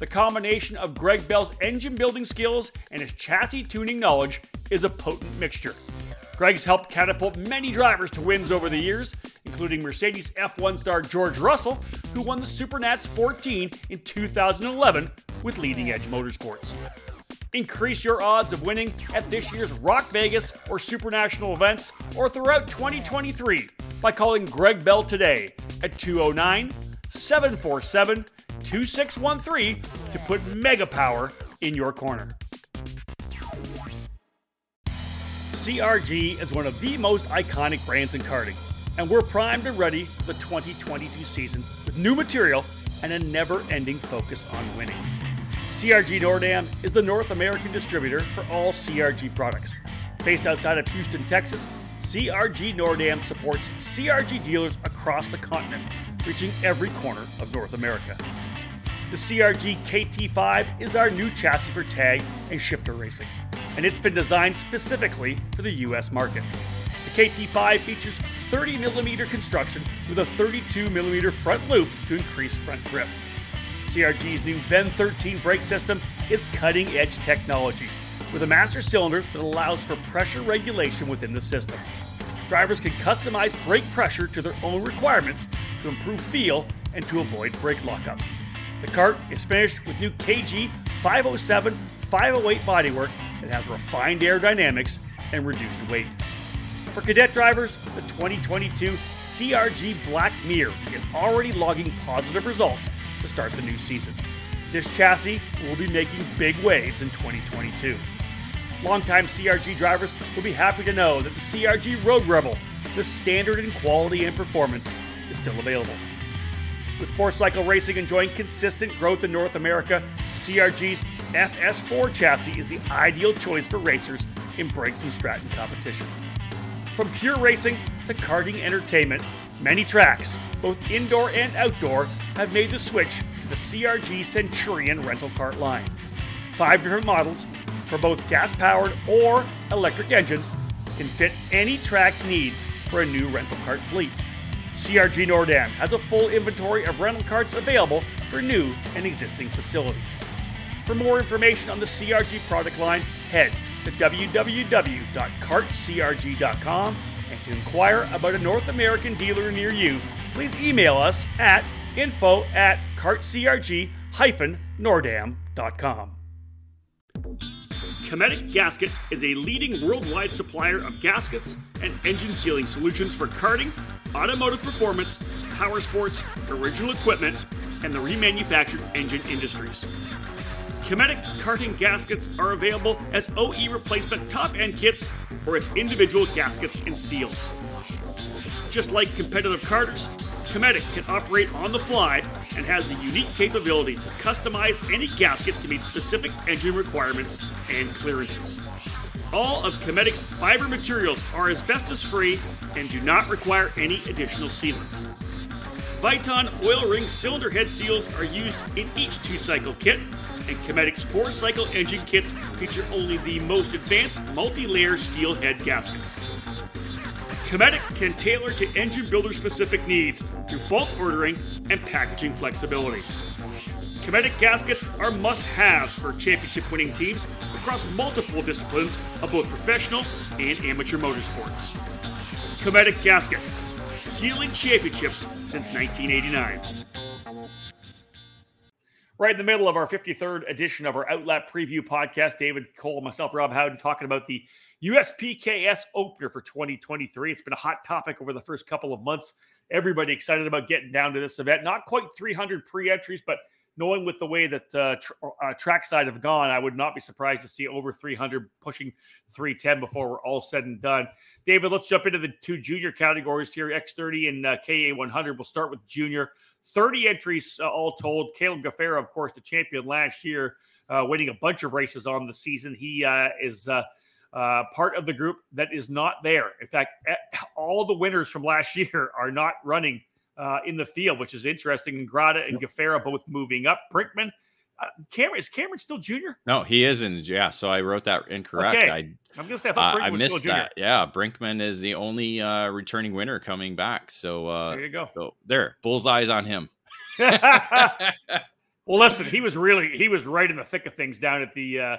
The combination of Greg Bell's engine building skills and his chassis tuning knowledge is a potent mixture. Greg's helped catapult many drivers to wins over the years, including Mercedes F1 star George Russell, who won the Supernats 14 in 2011 with Leading Edge Motorsports. Increase your odds of winning at this year's ROK Vegas or Super National events or throughout 2023 by calling Greg Bell today at 209 747 2613 to put mega power in your corner. CRG is one of the most iconic brands in karting, and we're primed and ready for the 2022 season with new material and a never ending focus on winning. CRG Nordam is the North American distributor for all CRG products. Based outside of Houston, Texas, CRG Nordam supports CRG dealers across the continent, reaching every corner of North America. The CRG KT5 is our new chassis for tag and shifter racing, and it's been designed specifically for the US market. The KT5 features 30mm construction with a 32mm front loop to increase front grip. CRG's new VEN 13 brake system is cutting edge technology with a master cylinder that allows for pressure regulation within the system. Drivers can customize brake pressure to their own requirements to improve feel and to avoid brake lockup. The cart is finished with new KG 507 508 bodywork that has refined aerodynamics and reduced weight. For cadet drivers, the 2022 CRG Black Mirror is already logging positive results to start the new season. This chassis will be making big waves in 2022. Longtime CRG drivers will be happy to know that the CRG Road Rebel, the standard in quality and performance, is still available. With four cycle racing enjoying consistent growth in North America, CRG's FS4 chassis is the ideal choice for racers in Briggs and Stratton competition. From pure racing to karting entertainment, many tracks, both indoor and outdoor, have made the switch to the CRG Centurion rental cart line. Five different models for both gas powered or electric engines can fit any track's needs for a new rental cart fleet. CRG Nordam has a full inventory of rental carts available for new and existing facilities. For more information on the CRG product line, head to www.cartcrg.com and to inquire about a North American dealer near you, please email us at info at cartcrg-nordam.com. Cometic Gasket is a leading worldwide supplier of gaskets and engine sealing solutions for karting, automotive performance, power sports, original equipment, and the remanufactured engine industries. Cometic karting gaskets are available as OE replacement top end kits or as individual gaskets and seals. Just like competitive karters, Cometic can operate on the fly and has the unique capability to customize any gasket to meet specific engine requirements and clearances. All of Cometic's fiber materials are asbestos free and do not require any additional sealants. Viton oil ring cylinder head seals are used in each two cycle kit, and Cometic's four cycle engine kits feature only the most advanced multi layer steel head gaskets. Cometic can tailor to engine builder specific needs through bulk ordering and packaging flexibility. Cometic gaskets are must haves for championship winning teams across multiple disciplines of both professional and amateur motorsports. Cometic gasket, sealing championships since 1989. Right in the middle of our 53rd edition of our Outlap Preview podcast, David Cole, myself, Rob Howden, talking about the USPKS opener for 2023. It's been a hot topic over the first couple of months. Everybody excited about getting down to this event. Not quite 300 pre entries, but knowing with the way that uh, tr- uh, trackside have gone, I would not be surprised to see over 300 pushing 310 before we're all said and done. David, let's jump into the two junior categories here X30 and uh, KA100. We'll start with junior. 30 entries uh, all told. Caleb Gafrarar, of course, the champion last year, uh, winning a bunch of races on the season. He uh, is uh, part of the group that is not there. In fact, all the winners from last year are not running uh, in the field, which is interesting. And Grada and Gafrarar both moving up. Brinkman, uh, Cameron is Cameron still junior? No, he isn't. Yeah, so I wrote that incorrect. Okay. I, I'm gonna say I thought Brinkman I missed still junior. that. Yeah, Brinkman is the only uh, returning winner coming back. So uh, There you go. So there, bullseyes on him. well, listen, he was really he was right in the thick of things down at the uh,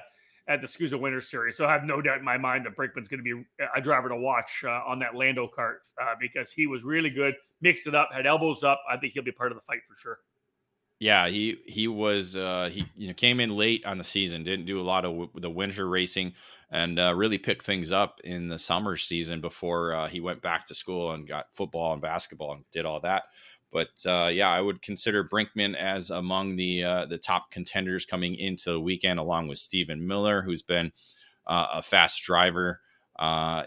at the SKUSA Winter Series. So I have no doubt in my mind that Brinkman's going to be a driver to watch uh, on that Lando cart uh, because he was really good, mixed it up, had elbows up. I think he'll be part of the fight for sure. Yeah, he he was uh, he you know came in late on the season, didn't do a lot of w- the winter racing, and uh, really picked things up in the summer season before uh, he went back to school and got football and basketball and did all that. But uh, yeah, I would consider Brinkman as among the uh, the top contenders coming into the weekend, along with Stephen Miller, who's been uh, a fast driver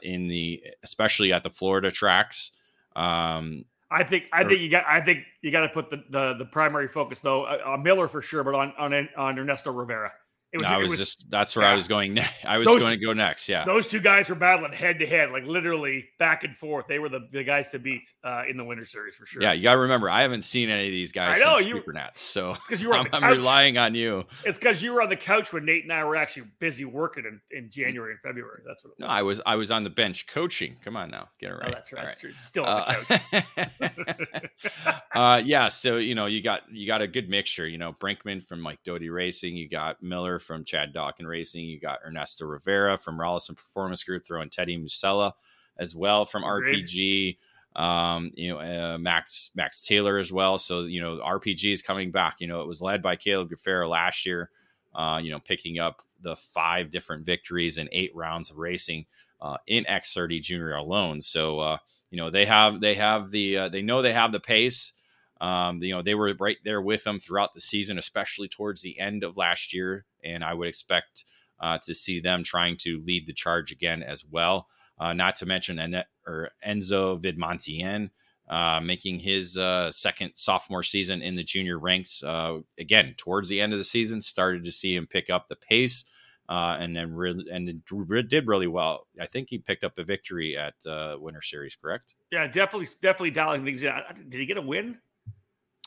in the especially at the Florida tracks. Um, I think I think you got I think you got to put the, the the primary focus though uh, on Miller for sure, but on on on Ernesto Rivera. Was, I was, was, just that's where yeah. I was going. Ne- I was those, going to go next. Yeah, those two guys were battling head to head, like literally back and forth. They were the, the guys to beat uh, in the Winter Series for sure. Yeah, you got to remember, I haven't seen any of these guys I know, you, Supernats, so because you were I'm, I'm, relying on you. It's because you were on the couch when Nate and I were actually busy working in, in January and February. That's what. No, I was I was on the bench coaching. Come on now, get it oh, right. Oh, that's right. That's true. Still on the uh, couch. uh, yeah, so you know you got you got a good mixture. You know Brinkman from Mike Doty Racing. You got Miller from Chad Dawkins Racing. You got Ernesto Rivera from Rolison Performance Group, throwing Teddy Musella as well from. RPG. Um, you know, uh, Max Max Taylor as well. So you know, RPG is coming back. You know, it was led by Caleb Gafrarar last year. Uh, you know, picking up the five different victories and eight rounds of racing uh, in X30 Junior alone. So uh, you know, they have they have the uh, they know they have the pace. Um, you know, they were right there with them throughout the season, especially towards the end of last year. And I would expect uh, to see them trying to lead the charge again as well. Uh, not to mention en- or Enzo Vidmontien uh, making his uh, second sophomore season in the junior ranks. Uh, again, towards the end of the season, started to see him pick up the pace. Uh, and then re- and did really well. I think he picked up a victory at uh, Winter Series, correct? Yeah, definitely, definitely dialing things in. Did he get a win?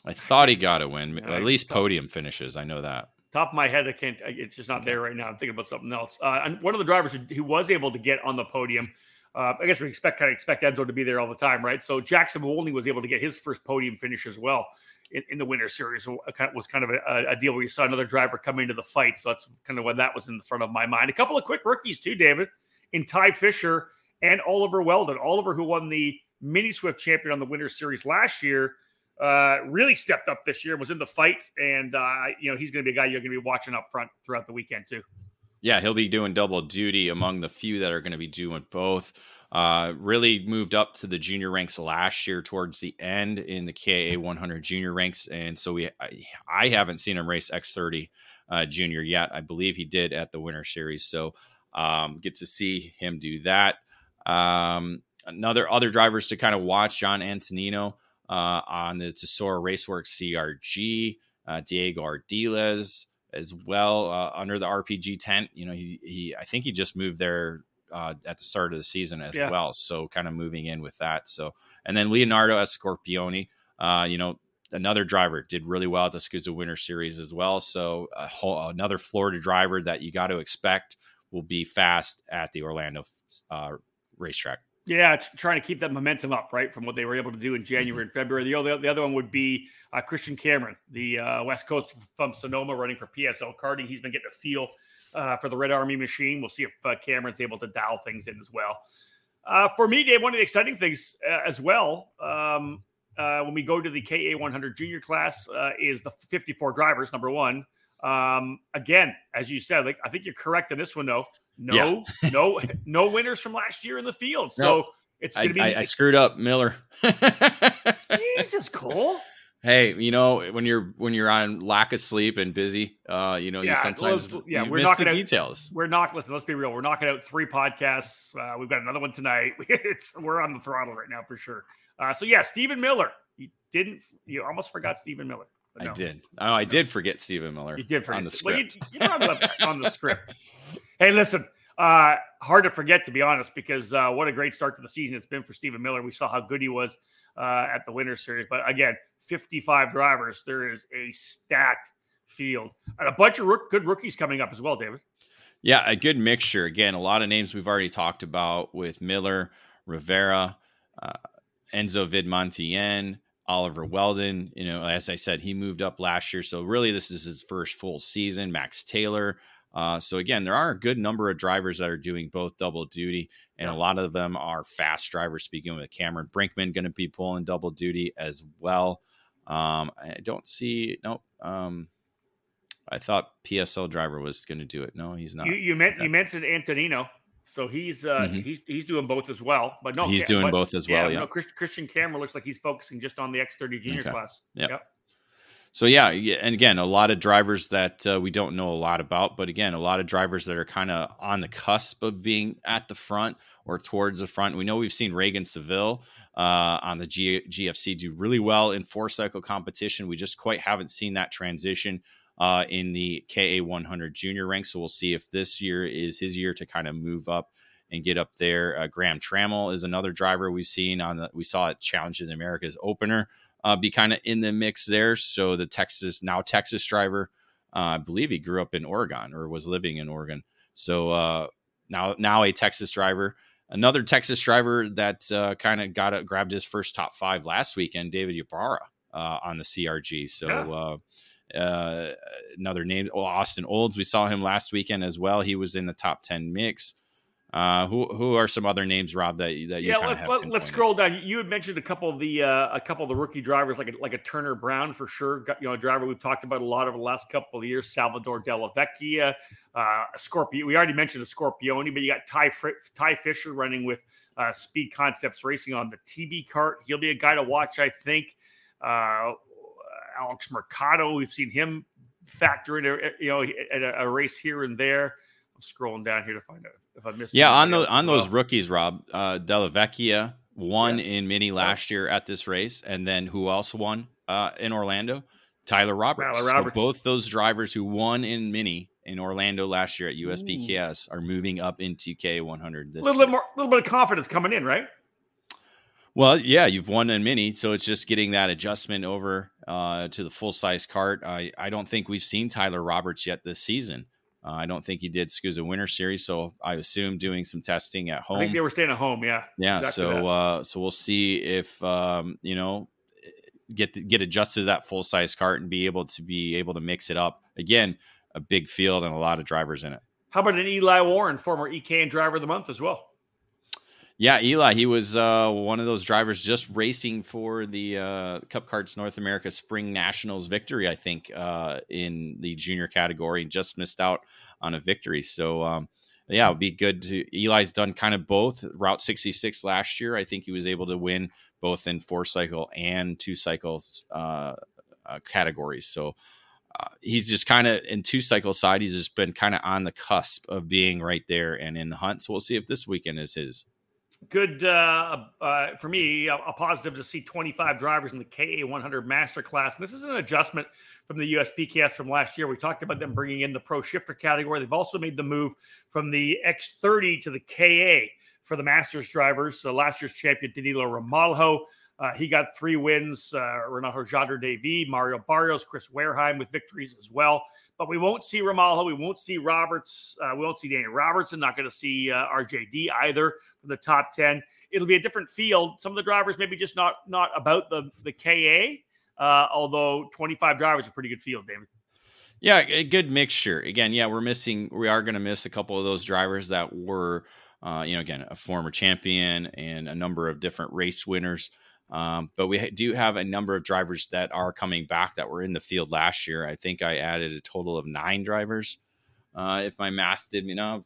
I thought he got a win, at least podium finishes. I know that. Top of my head, I can't. It's just not there right now. I'm thinking about something else. Uh, and one of the drivers who, who, was able to get on the podium. Uh, I guess we expect kind of expect Enzo to be there all the time, right? So Jackson Wolney was able to get his first podium finish as well in, in the Winter Series. So it was kind of a, a, deal where you saw another driver come into the fight. So that's kind of when that was in the front of my mind. A couple of quick rookies too, David, in Ty Fisher and Oliver Weldon. Oliver, who won the Mini Swift champion on the Winter Series last year, uh, really stepped up this year, was in the fight, and uh, you know he's going to be a guy you're going to be watching up front throughout the weekend too. Yeah, he'll be doing double duty among the few that are going to be doing both. Uh, really moved up to the junior ranks last year towards the end in the KA 100 junior ranks, and so we I, I haven't seen him race X30 uh, junior yet. I believe he did at the Winter Series, so um, get to see him do that. Um, another other drivers to kind of watch: John Antonino uh, on the Tesoro Raceworks CRG, uh, Diego Ardiles as well uh, under the RPG tent. You know, he, he I think he just moved there uh, at the start of the season as yeah. well. So kind of moving in with that. So and then Leonardo Escorpioni, uh, you know, another driver did really well at the SKUSA Winter Series as well. So whole, another Florida driver that you got to expect will be fast at the Orlando uh, racetrack. Yeah, trying to keep that momentum up, right, from what they were able to do in January mm-hmm. and February. The other, the other one would be uh, Christian Cameron, the uh, West Coast from Sonoma, running for PSL Karting. He's been getting a feel uh, for the Red Army machine. We'll see if uh, Cameron's able to dial things in as well. Uh, for me, Dave, one of the exciting things uh, as well um, when we go to the KA 100 junior class is the 54 drivers. Number one, um, again, as you said, like I think you're correct in this one, though. No, yeah. no, no winners from last year in the field. So nope. it's going to be. I, I, screwed up, Miller. Jesus, Cole. Hey, you know when you're when you're on lack of sleep and busy, uh, you know yeah, you sometimes yeah we're knocking the out, details. We're not listen. Let's be real. We're knocking out three podcasts. Uh, we've got another one tonight. it's we're on the throttle right now for sure. Uh, so yeah, Stephen Miller. You didn't. You almost forgot Stephen Miller. No. I did. Oh, I did forget Stephen Miller. You did forget on the script. Well, you, you on, the, on the script. Hey, listen, uh, hard to forget, to be honest, because uh, what a great start to the season it's been for Stephen Miller. We saw how good he was uh, at the Winter Series. But again, 55 drivers. There is a stacked field and a bunch of rook- good rookies coming up as well, David. Yeah, a good mixture. Again, a lot of names we've already talked about with Miller, Rivera, uh, Enzo Vidmontien, Oliver Weldon. You know, as I said, he moved up last year. So really, this is his first full season. Max Taylor, uh, so again, there are a good number of drivers that are doing both double duty, and yeah. a lot of them are fast drivers. Speaking with Cameron Brinkman, going to be pulling double duty as well. Um, I don't see no. Um, I thought PSL driver was going to do it. No, he's not. You, you meant you mentioned Antonino, so he's uh, mm-hmm. he's he's doing both as well. But no, he's doing but, both as well. Yeah, yeah. No, Christian Cameron looks like he's focusing just on the X30 junior okay. class. Yep. yep so yeah, and again, a lot of drivers that uh, we don't know a lot about, but again, a lot of drivers that are kind of on the cusp of being at the front or towards the front. We know we've seen Reagan Seville uh, on the G- GFC do really well in four cycle competition. We just quite haven't seen that transition uh, in the KA 100 junior ranks. So we'll see if this year is his year to kind of move up and get up there. Uh, Graham Trammell is another driver we've seen on the we saw at Challenges America's opener uh, be kind of in the mix there. So the Texas now Texas driver, uh, I believe he grew up in Oregon or was living in Oregon. So uh, now now a Texas driver. Another Texas driver that uh, kind of got it, grabbed his first top five last weekend, David Ybarra uh, on the CRG. So yeah uh, another name, Austin Olds. We saw him last weekend as well. He was in the top ten mix. Uh, who who are some other names, Rob? That that you yeah. Let, let, let's scroll down. You had mentioned a couple of the uh, a couple of the rookie drivers, like a, like a Turner Brown for sure. Got, you know, a driver we've talked about a lot over the last couple of years. Salvador Della Vecchia, uh, Scorpio. We already mentioned a Scorpione, but you got Ty Fr- Ty Fisher running with uh, Speed Concepts Racing on the TB cart. He'll be a guy to watch, I think. Uh, Alex Mercado. We've seen him factor in, a, you know, at a, a, race here and there. I'm scrolling down here to find out if I missed. Yeah, on those on well. those rookies, Rob uh, Della Vecchia won yeah. in Mini last year at this race, and then who else won uh, in Orlando? Tyler Roberts. Tyler Roberts. So both those drivers who won in Mini in Orlando last year at USPKS Ooh. are moving up into K100 this. A little year. bit more, a little bit of confidence coming in, right? Well, yeah, you've won a mini, so it's just getting that adjustment over uh, to the full size cart. I, I don't think we've seen Tyler Roberts yet this season. Uh, I don't think he did SKUSA Winter Series, so I assume doing some testing at home. I think they were staying at home, yeah. Yeah, exactly so uh, so we'll see if um, you know get get adjusted to that full size cart and be able to be able to mix it up again. A big field and a lot of drivers in it. How about an Eli Warren, former EKN driver of the month as well? Yeah, Eli, he was uh, one of those drivers just racing for the uh, Cup Karts North America Spring Nationals victory, I think, uh, in the junior category. And just missed out on a victory. So, um, yeah, it'd be good to. Eli's done kind of both. Route 66 last year, I think he was able to win both in four cycle and two cycles uh, uh, categories. So, uh, he's just kind of in two cycle side. He's just been kind of on the cusp of being right there and in the hunt. So we'll see if this weekend is his good uh, uh, for me. A, a, positive to see 25 drivers in the KA 100 Master Class. And this is an adjustment from the USPKS from last year. We talked about them bringing in the Pro Shifter category. They've also made the move from the X30 to the KA for the Masters drivers. So last year's champion Danilo Ramalho. Uh, he got three wins. Uh, Renato Jadre David, Mario Barrios, Chris Wareheim with victories as well. But we won't see Ramalho. We won't see Roberts. Uh, we won't see Danny Robertson. Not going to see uh, RJD either from the top 10. It'll be a different field. Some of the drivers maybe just not not about the, the KA, uh, although 25 drivers a pretty good field, David. Yeah, a good mixture. Again, yeah, we're missing, we are going to miss a couple of those drivers that were, uh, you know, again, a former champion and a number of different race winners. Um, but we do have a number of drivers that are coming back that were in the field last year. I think I added a total of nine drivers. Uh, if my math did, you know,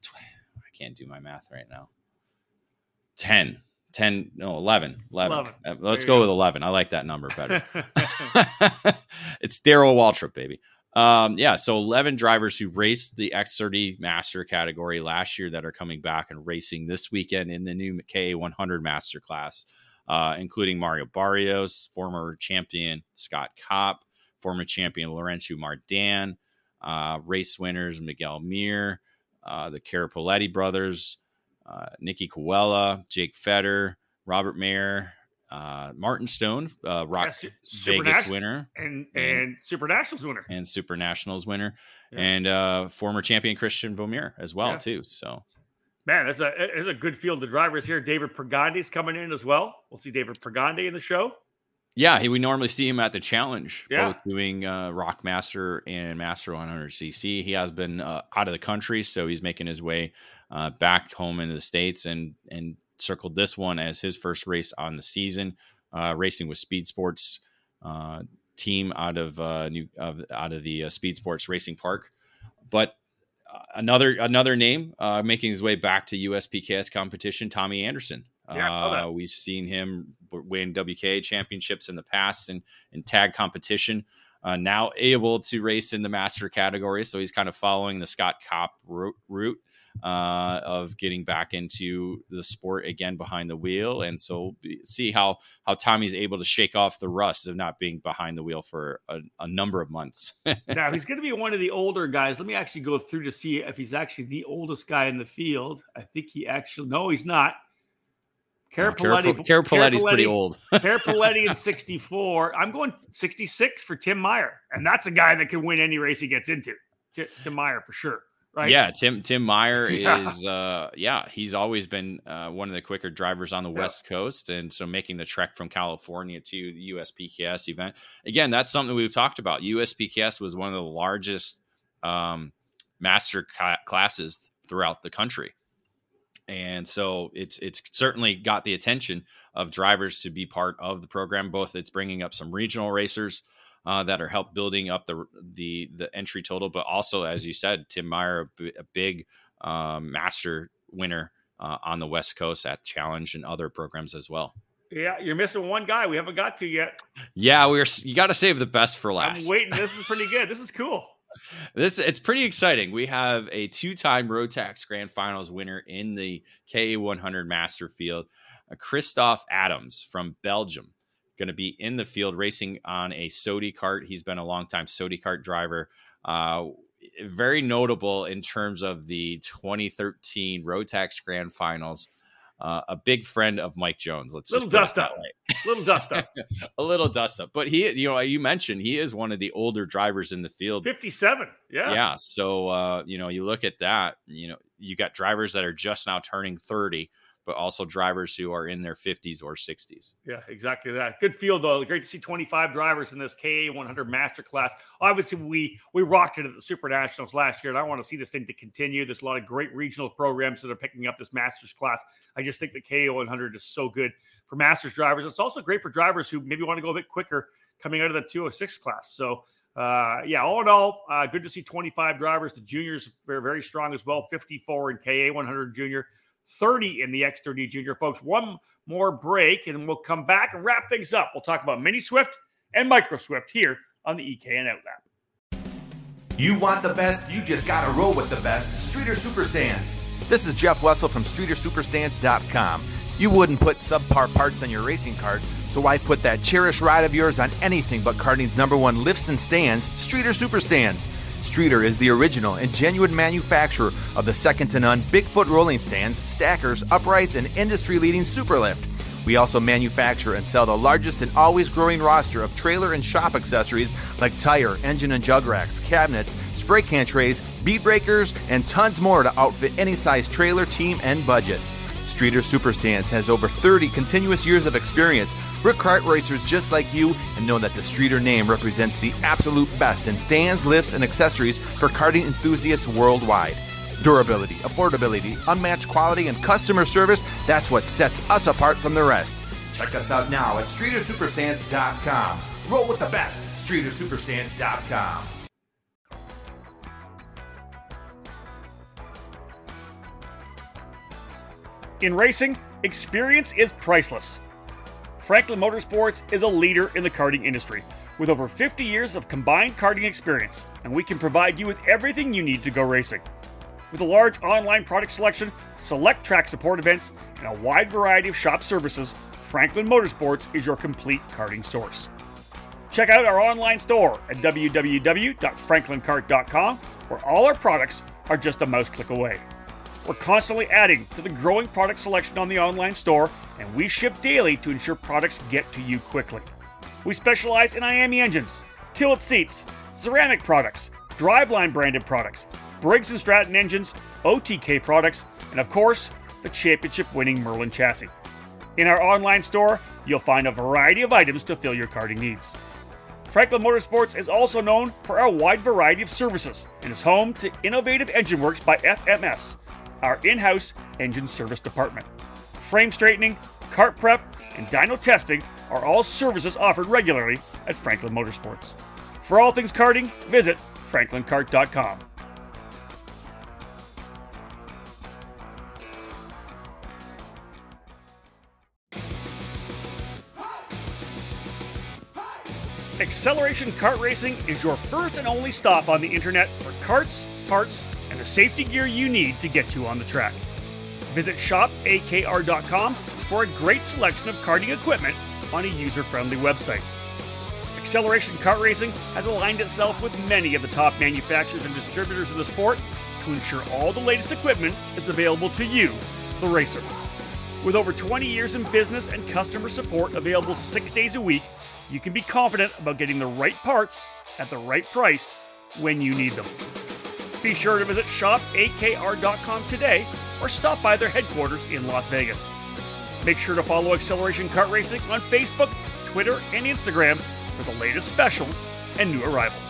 I can't do my math right now. 10, 10, no, 11, 11. 11. Uh, let's go, go with 11. I like that number better. it's Darrell Waltrip, baby. Um, yeah, so 11 drivers who raced the X30 Master category last year that are coming back and racing this weekend in the new KA100 Master class uh, including Mario Barrios, former champion Scott Kopp, former champion Lorenzo Mardan, uh, race winners Miguel Mir, uh, the Carapoletti brothers, uh, Nikki Coella, Jake Fetter, Robert Mayer, uh, Martin Stone, uh, ROK yeah, Vegas winner, and, and and Super Nationals winner, and Super Nationals winner, yeah. and uh, former champion Christian Vomier as well yeah. too. So Man, that's a a good field of drivers here. David Pergandi's coming in as well. We'll see David Pergandi in the show. Yeah, he, we normally see him at the challenge, yeah. both doing uh, ROK Master and Master 100cc. He has been uh, out of the country, so he's making his way uh, back home into the states, and and circled this one as his first race on the season, uh, racing with Speed Sports uh, team out of uh, new out of the Speed Sports Racing Park. But another another name uh, making his way back to USPKS competition, Tommy Anderson. Yeah, uh, we've seen him win WKA championships in the past and in tag competition. Uh, now able to race in the master category, so he's kind of following the Scott Kopp route. Uh, of getting back into the sport again behind the wheel, and so see how how Tommy's able to shake off the rust of not being behind the wheel for a, a number of months. now he's going to be one of the older guys. Let me actually go through to see if he's actually the oldest guy in the field. I think he actually no, he's not. Carapaletti, Carapalletti's pretty old. Carapaletti in 64. I'm going 66 for Tim Meyer. And that's a guy that can win any race he gets into. Tim Meyer for sure. Right? Yeah, Tim Tim Meyer yeah. is uh yeah, he's always been uh, one of the quicker drivers on the yeah. West Coast and so making the trek from California to the USPKS event. Again, that's something we've talked about. USPKS was one of the largest um master ca- classes throughout the country and so it's it's certainly got the attention of drivers to be part of the program. Both it's bringing up some regional racers uh, that are help building up the the the entry total, but also as you said, Tim Meyer, a, a big um, master winner uh, on the West Coast at Challenge and other programs as well. Yeah, you're missing one guy we haven't got to yet. Yeah, we're you got to save the best for last. I'm waiting. This is pretty good. This is cool this it's pretty exciting. We have a two-time Rotax Grand Finals winner in the KA100 Master Field, uh, Christoph Adams from Belgium, going to be in the field racing on a Sodi cart. He's been a long-time Sodi cart driver. Uh, very notable in terms of the 2013 Rotax Grand Finals uh, a big friend of Mike Jones. Let's little dust up, little dust up, a little dust up. But he, you know, you mentioned he is one of the older drivers in the field. Fifty-seven, yeah, yeah. So uh, you know, you look at that. You know, you got drivers that are just now turning thirty but also drivers who are in their 50s or 60s. Yeah, exactly that. Good field though. Great to see 25 drivers in this KA 100 Master Class. Obviously, we we rocked it at the Super Nationals last year, and I want to see this thing to continue. There's a lot of great regional programs that are picking up this Masters class. I just think the KA 100 is so good for Masters drivers. It's also great for drivers who maybe want to go a bit quicker coming out of the 206 class. So. Uh, yeah, all in all, uh, good to see 25 drivers. The juniors are very strong as well. 54 in KA 100 junior, 30 in the X30 Junior. Folks, one more break and we'll come back and wrap things up. We'll talk about Mini Swift and Micro Swift here on the EKN Outlap. You want the best? You just got to roll with the best. Streeter Superstands. This is Jeff Wessel from StreeterSuperstands.com. You wouldn't put subpar parts on your racing cart, so why put that cherished ride of yours on anything but karting's number one lifts and stands, Streeter Superstands? Streeter is the original and genuine manufacturer of the second to none Bigfoot rolling stands, stackers, uprights, and industry leading Superlift. We also manufacture and sell the largest and always growing roster of trailer and shop accessories like tire, engine and jug racks, cabinets, spray can trays, bead breakers, and tons more to outfit any size trailer, team, and budget. Streeter Superstands has over 30 continuous years of experience. We're kart racers just like you and know that the Streeter name represents the absolute best in stands, lifts, and accessories for karting enthusiasts worldwide. Durability, affordability, unmatched quality, and customer service that's what sets us apart from the rest. Check us out now at StreeterSuperstands.com. Roll with the best, StreeterSuperstands.com. In racing, experience is priceless. Franklin Motorsports is a leader in the karting industry with over 50 years of combined karting experience, and we can provide you with everything you need to go racing. With a large online product selection, select track support events, and a wide variety of shop services, Franklin Motorsports is your complete karting source. Check out our online store at www.franklinkart.com, where all our products are just a mouse click away. We're constantly adding to the growing product selection on the online store, and we ship daily to ensure products get to you quickly. We specialize in IAME engines, tilt seats, ceramic products, driveline branded products, Briggs & Stratton engines, OTK products, and of course, the championship winning Merlin chassis. In our online store, you'll find a variety of items to fill your karting needs. Franklin Motorsports is also known for our wide variety of services and is home to Innovative Engine Works by FMS, our in house engine service department. Frame straightening, cart prep, and dyno testing are all services offered regularly at Franklin Motorsports. For all things karting, visit franklinkart.com. Acceleration Kart Racing is your first and only stop on the internet for karts, parts, and the safety gear you need to get you on the track. Visit shopakr.com for a great selection of karting equipment on a user friendly website. Acceleration Kart Racing has aligned itself with many of the top manufacturers and distributors in the sport to ensure all the latest equipment is available to you, the racer. With over 20 years in business and customer support available six days a week, you can be confident about getting the right parts at the right price when you need them. Be sure to visit shopakr.com today or stop by their headquarters in Las Vegas. Make sure to follow Acceleration Kart Racing on Facebook, Twitter, and Instagram for the latest specials and new arrivals.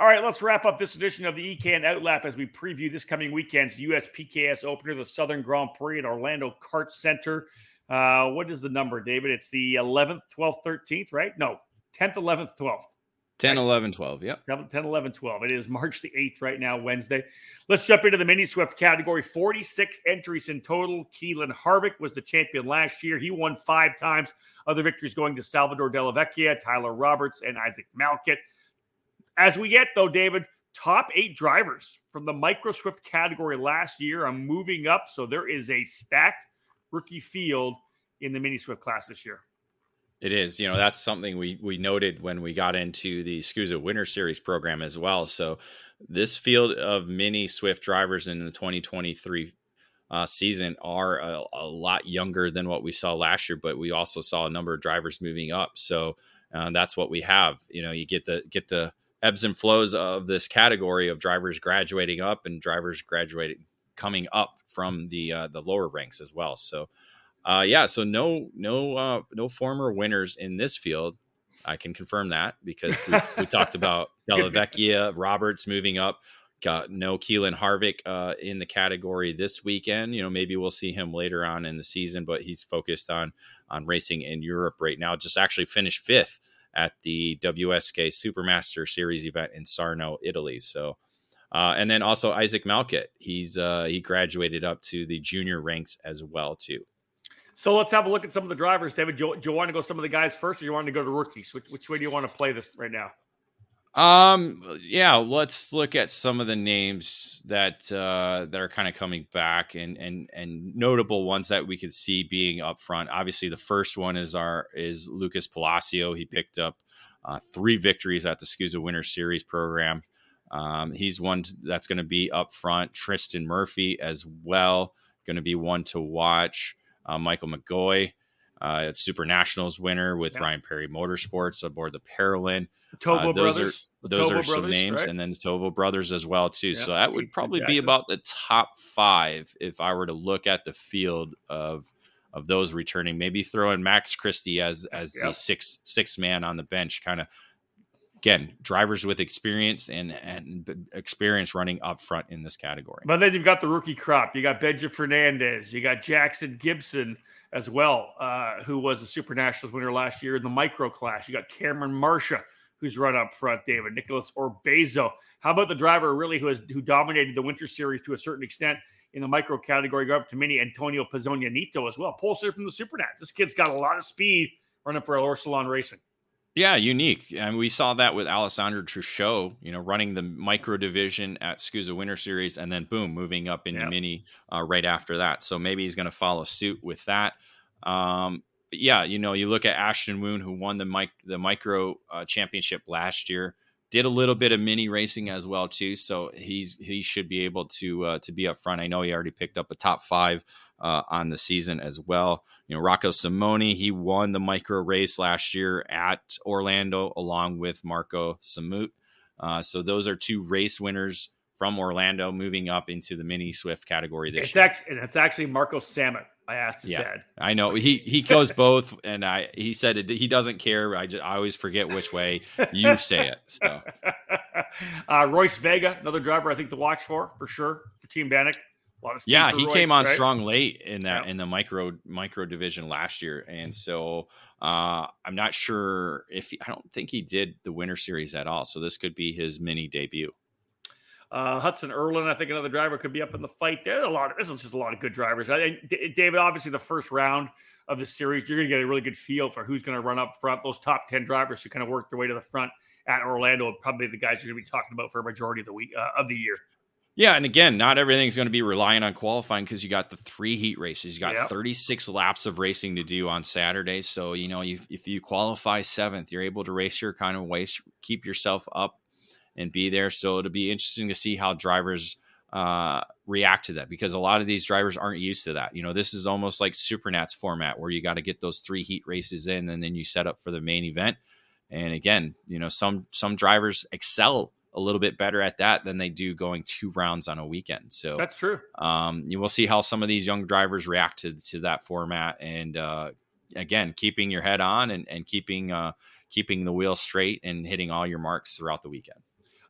All right, let's wrap up this edition of the EKN Outlap as we preview this coming weekend's USPKS opener, the Southern Grand Prix at Orlando Kart Center. Uh, what is the number, David? It's the 11th, 12th, 13th, right? No, 10th, 11th, 12th. 10, 11, 12. Yep. 10, 11, 12. It is March the 8th right now, Wednesday. Let's jump into the mini Swift category. 46 entries in total. Keelan Harvick was the champion last year. He won five times. Other victories going to Salvador Della Vecchia, Tyler Roberts, and Isaac Malkit. As we get, though, David, top eight drivers from the Micro Swift category last year are moving up. So there is a stacked rookie field in the Mini Swift class this year. It is, you know, that's something we we noted when we got into the SKUSA Winter Series program as well. So this field of mini Swift drivers in the 2023 uh, season are a, a, lot younger than what we saw last year, but we also saw a number of drivers moving up. So uh, that's what we have. You know, you get the get the ebbs and flows of this category of drivers graduating up and drivers graduating coming up from the uh, the lower ranks as well. So, uh, yeah, so no no uh, no former winners in this field. I can confirm that because we, we talked about Della Vecchia, Roberts moving up. Got no Keelan Harvick uh, in the category this weekend. You know, maybe we'll see him later on in the season, but he's focused on on racing in Europe right now. Just actually finished fifth at the WSK Supermaster Series event in Sarno, Italy. So, uh, and then also Isaac Malkett. he's uh, he graduated up to the junior ranks as well too. So let's have a look at some of the drivers, David. Do you, do you want to go some of the guys first, or you want to go to rookies? Which, which way do you want to play this right now? Um, yeah, let's look at some of the names that uh, that are kind of coming back and and and notable ones that we could see being up front. Obviously, the first one is our is Lucas Palacio. He picked up uh, three victories at the SKUSA Winter Series program. Um, he's one that's going to be up front. Tristan Murphy as well, going to be one to watch. Uh, Michael McGoy, uh, Super Nationals winner with yeah. Ryan Perry Motorsports aboard the Parolin. Tovo uh, those brothers. Are, those Tovo are some brothers, names, right? and then Tovo brothers as well too. Yeah. So that would probably be about the top five if I were to look at the field of of those returning. Maybe throw in Max Christie as as yep. the six six man on the bench, kind of again drivers with experience and and experience running up front in this category. But then you've got the rookie crop. You got Benja Fernandez. You got Jackson Gibson as well, uh, who was a Super Nationals winner last year in the micro class. You got Cameron Marsha, who's run up front, David, Nicholas Orbezo. How about the driver really who has who dominated the winter series to a certain extent in the micro category, go up to mini Antonio Pizzonia Neto as well. Pole from the Super Nats. This kid's got a lot of speed running for El Orsalon Racing. Yeah, unique. And we saw that with Alessandro Truchot, you know, running the micro division at SKUSA Winter Series and then boom, moving up into yep. mini uh, right after that. So maybe he's going to follow suit with that. Um, yeah, you know, you look at Ashton Woon, who won the mic- the micro uh, championship last year, did a little bit of mini racing as well too. So he's he should be able to uh, to be up front. I know he already picked up a top five uh, on the season as well. You know, Rocco Simone, he won the micro race last year at Orlando along with Marco Samut. Uh, so those are two race winners from Orlando moving up into the mini Swift category this it's year. Actually, it's actually Marco Samut. I asked his yeah, dad. I know he he goes both, and I he said it, he doesn't care. I just I always forget which way you say it. So, uh, Royce Vega, another driver I think to watch for for sure for Team Bannock yeah, he Royce, came on right? strong late in that yeah. in the micro micro division last year, and so uh, I'm not sure if he, I don't think he did the Winter Series at all. So this could be his mini debut. Uh, Hudson Erlin, I think another driver could be up in the fight. There's a lot. Of, this is just a lot of good drivers. I, David, obviously, the first round of the series, you're going to get a really good feel for who's going to run up front. Those top ten drivers who kind of work their way to the front at Orlando, probably the guys you're going to be talking about for a majority of the week uh, of the year. Yeah, and again, not everything's going to be relying on qualifying because you got the three heat races. You got Yep. 36 laps of racing to do on Saturday. So you know, you, if you qualify seventh, you're able to race your kind of ways, keep yourself up, and be there. So it'll be interesting to see how drivers uh, react to that because a lot of these drivers aren't used to that. You know, this is almost like Supernats format where you got to get those three heat races in, and then you set up for the main event. And again, you know, some some drivers excel a little bit better at that than they do going two rounds on a weekend. So That's true. um, you will see how some of these young drivers react to to that format, and uh, again, keeping your head on and and keeping uh, keeping the wheel straight and hitting all your marks throughout the weekend.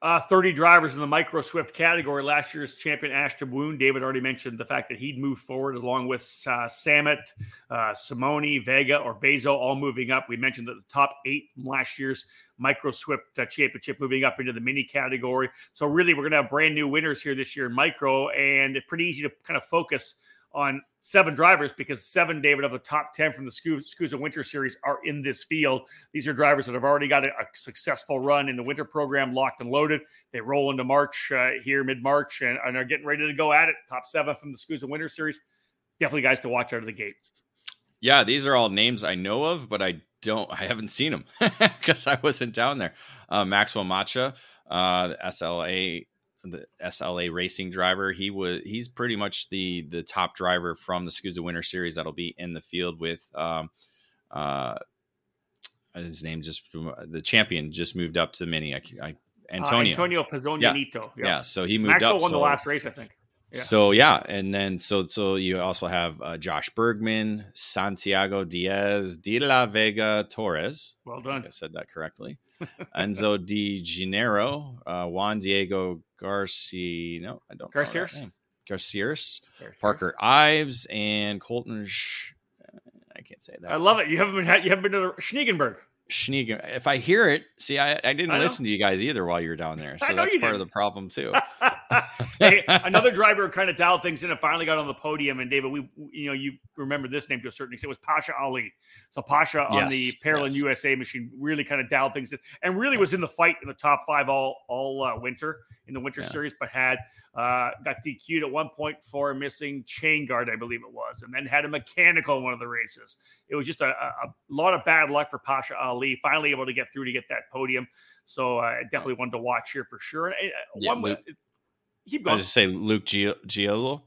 Uh, 30 drivers in the micro swift category. Last year's champion Ashton Woon. David already mentioned the fact that he'd moved forward along with uh, Samet, uh, Simone, Vega, or Bezo all moving up. We mentioned that the top eight from last year's micro swift uh, championship moving up into the mini category. So really, we're going to have brand new winners here this year in micro, and it's pretty easy to kind of focus on seven drivers because seven, David, of the top 10 from the Scu- SKUSA Winter Series are in this field. These are drivers that have already got a, a successful run in the winter program, locked and loaded. They roll into March uh, here, mid March, and, and are getting ready to go at it. Top seven from the SKUSA Winter Series. Definitely guys to watch out of the gate. Yeah, these are all names I know of, but I don't, I haven't seen them because I wasn't down there. Uh, Maxwell Macha, uh, the SLA, the SLA racing driver. He was, he's pretty much the the top driver from the SKUSA Winter Series that'll be in the field with. Um, uh, his name just the champion just moved up to mini. I, I Antonio. Uh, Antonio Pizzonia Yeah. Yeah. so he moved Maxwell up. won the last race, I think. Yeah. So yeah, and then so so you also have uh, Josh Bergman, Santiago Diaz, De La Vega Torres. Well I done. I said that correctly. Enzo Di Gennaro, uh, Juan Diego Garcia. No, I don't. Garciers? Garciers, Parker Ives, and Colton. Sh- I can't say that. I love it. You haven't been you haven't been to Schneegenberg. Schneegen. If I hear it, see, I, I didn't I listen to you guys either while you were down there, so that's part of the problem too. hey, another driver kind of dialed things in and finally got on the podium. And David, we you know you remember this name to a certain extent was Pasha Ali. So Pasha on the Yes, Parolin yes. USA machine really kind of dialed things in and really was in the fight in the top five all all uh, winter in the winter Yeah. series, but had uh, got DQ'd at one point for a missing chain guard, I believe it was, and then had a mechanical in one of the races. It was just a, a, lot of bad luck for Pasha Ali. Finally able to get through to get that podium. So uh, definitely one to watch here for sure. And, uh, Yeah, one, keep I going, was just say Luke Gio- Giolo.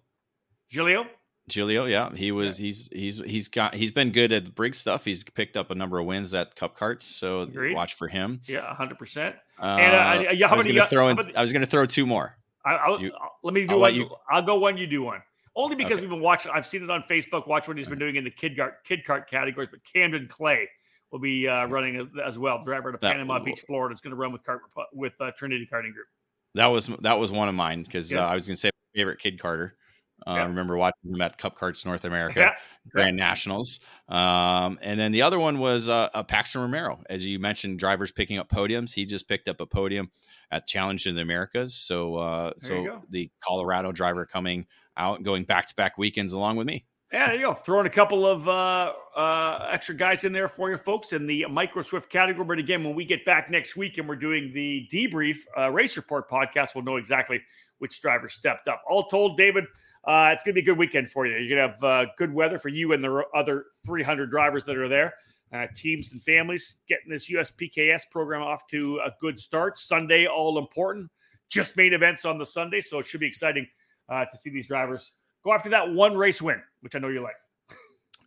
Julio. Giulio, yeah, he was. He's he's he's got he's been good at brig stuff. He's picked up a number of wins at Cup Karts, so Agreed. watch for him. Yeah, hundred percent. Uh, And, uh, yeah, how I was many- going to throw in. I was going to throw two more. I, I'll, You- I'll- let me do I'll one. you- I'll go one. You do one. Only because Okay. we've been watching. I've seen it on Facebook. Watch what he's been doing in the kid cart kid cart categories. But Camden Clay will be uh, running as, well. Driver to Panama Beach, Florida. is going to run with cart with uh, Trinity Karting Group. That was that was one of mine because Yeah. uh, I was going to say my favorite kid Carter. Uh, Yeah. I remember watching him at Cup Karts North America Yeah, Grand Nationals. Um, and then the other one was uh, uh, Paxton Romero. As you mentioned, drivers picking up podiums. He just picked up a podium at Challenge in the Americas. So uh, so the Colorado driver coming out, going back to back weekends along with me. Yeah, there you go. Throwing a couple of uh, uh, extra guys in there for you folks in the micro swift category. But again, when we get back next week and we're doing the debrief uh, race report podcast, we'll know exactly which driver stepped up. All told, David, uh, it's going to be a good weekend for you. You're going to have uh, good weather for you and the other 300 drivers that are there. Uh, teams and families getting this USPKS program off to a good start. Sunday, all important. Just main events on the Sunday, so it should be exciting uh, to see these drivers go after that one race win, which I know you like.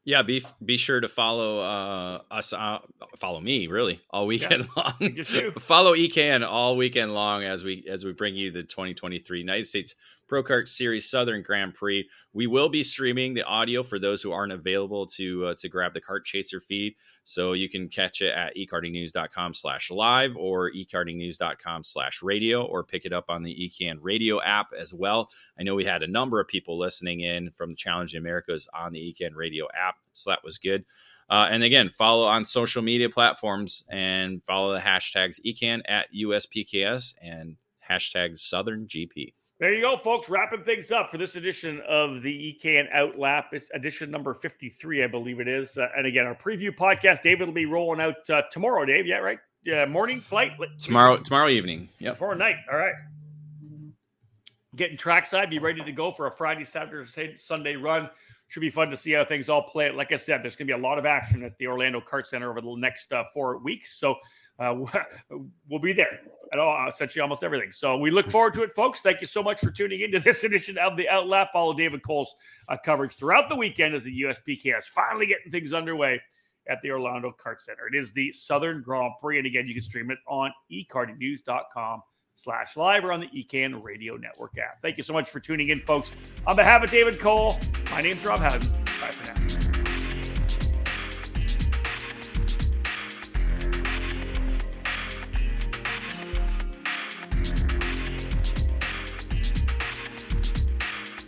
Yeah, be be sure to follow uh, us. Uh, follow me, really, all weekend long. just you. follow EKN all weekend long as we as we bring you the 2023 United States Pro Kart Series Southern Grand Prix. We will be streaming the audio for those who aren't available to uh, to grab the Kart Chaser feed. So you can catch it at ekartingnews.com slash live or ekartingnews.com slash radio or pick it up on the EKN radio app as well. I know we had a number of people listening in from the Challenge in Americas on the EKN radio app. So that was good. Uh, and again, follow on social media platforms and follow the hashtags EKN at USPKS and hashtag Southern GP. There you go, folks. Wrapping things up for this edition of the EKN Outlap. It's edition number 53, I believe it is. Uh, and again, our preview podcast, David will be rolling out uh, tomorrow, Dave. Yeah, right? uh, morning flight tomorrow. Tomorrow evening. Yep. Tomorrow night. All right. Getting trackside. Be ready to go for a Friday, Saturday, Sunday run. Should be fun to see how things all play. Like I said, there's going to be a lot of action at the Orlando Kart Center over the next uh, four weeks. So uh, we'll be there at all, essentially almost everything. So we look forward to it, folks. Thank you so much for tuning into this edition of the Outlap. Follow David Cole's uh, coverage throughout the weekend as the USPKS finally getting things underway at the Orlando Kart Center. It is the Southern Grand Prix, and again, you can stream it on ekartingnews.com slash live or on the EKN Radio Network app. Thank you so much for tuning in, folks. On behalf of David Cole, my name's Rob Howden.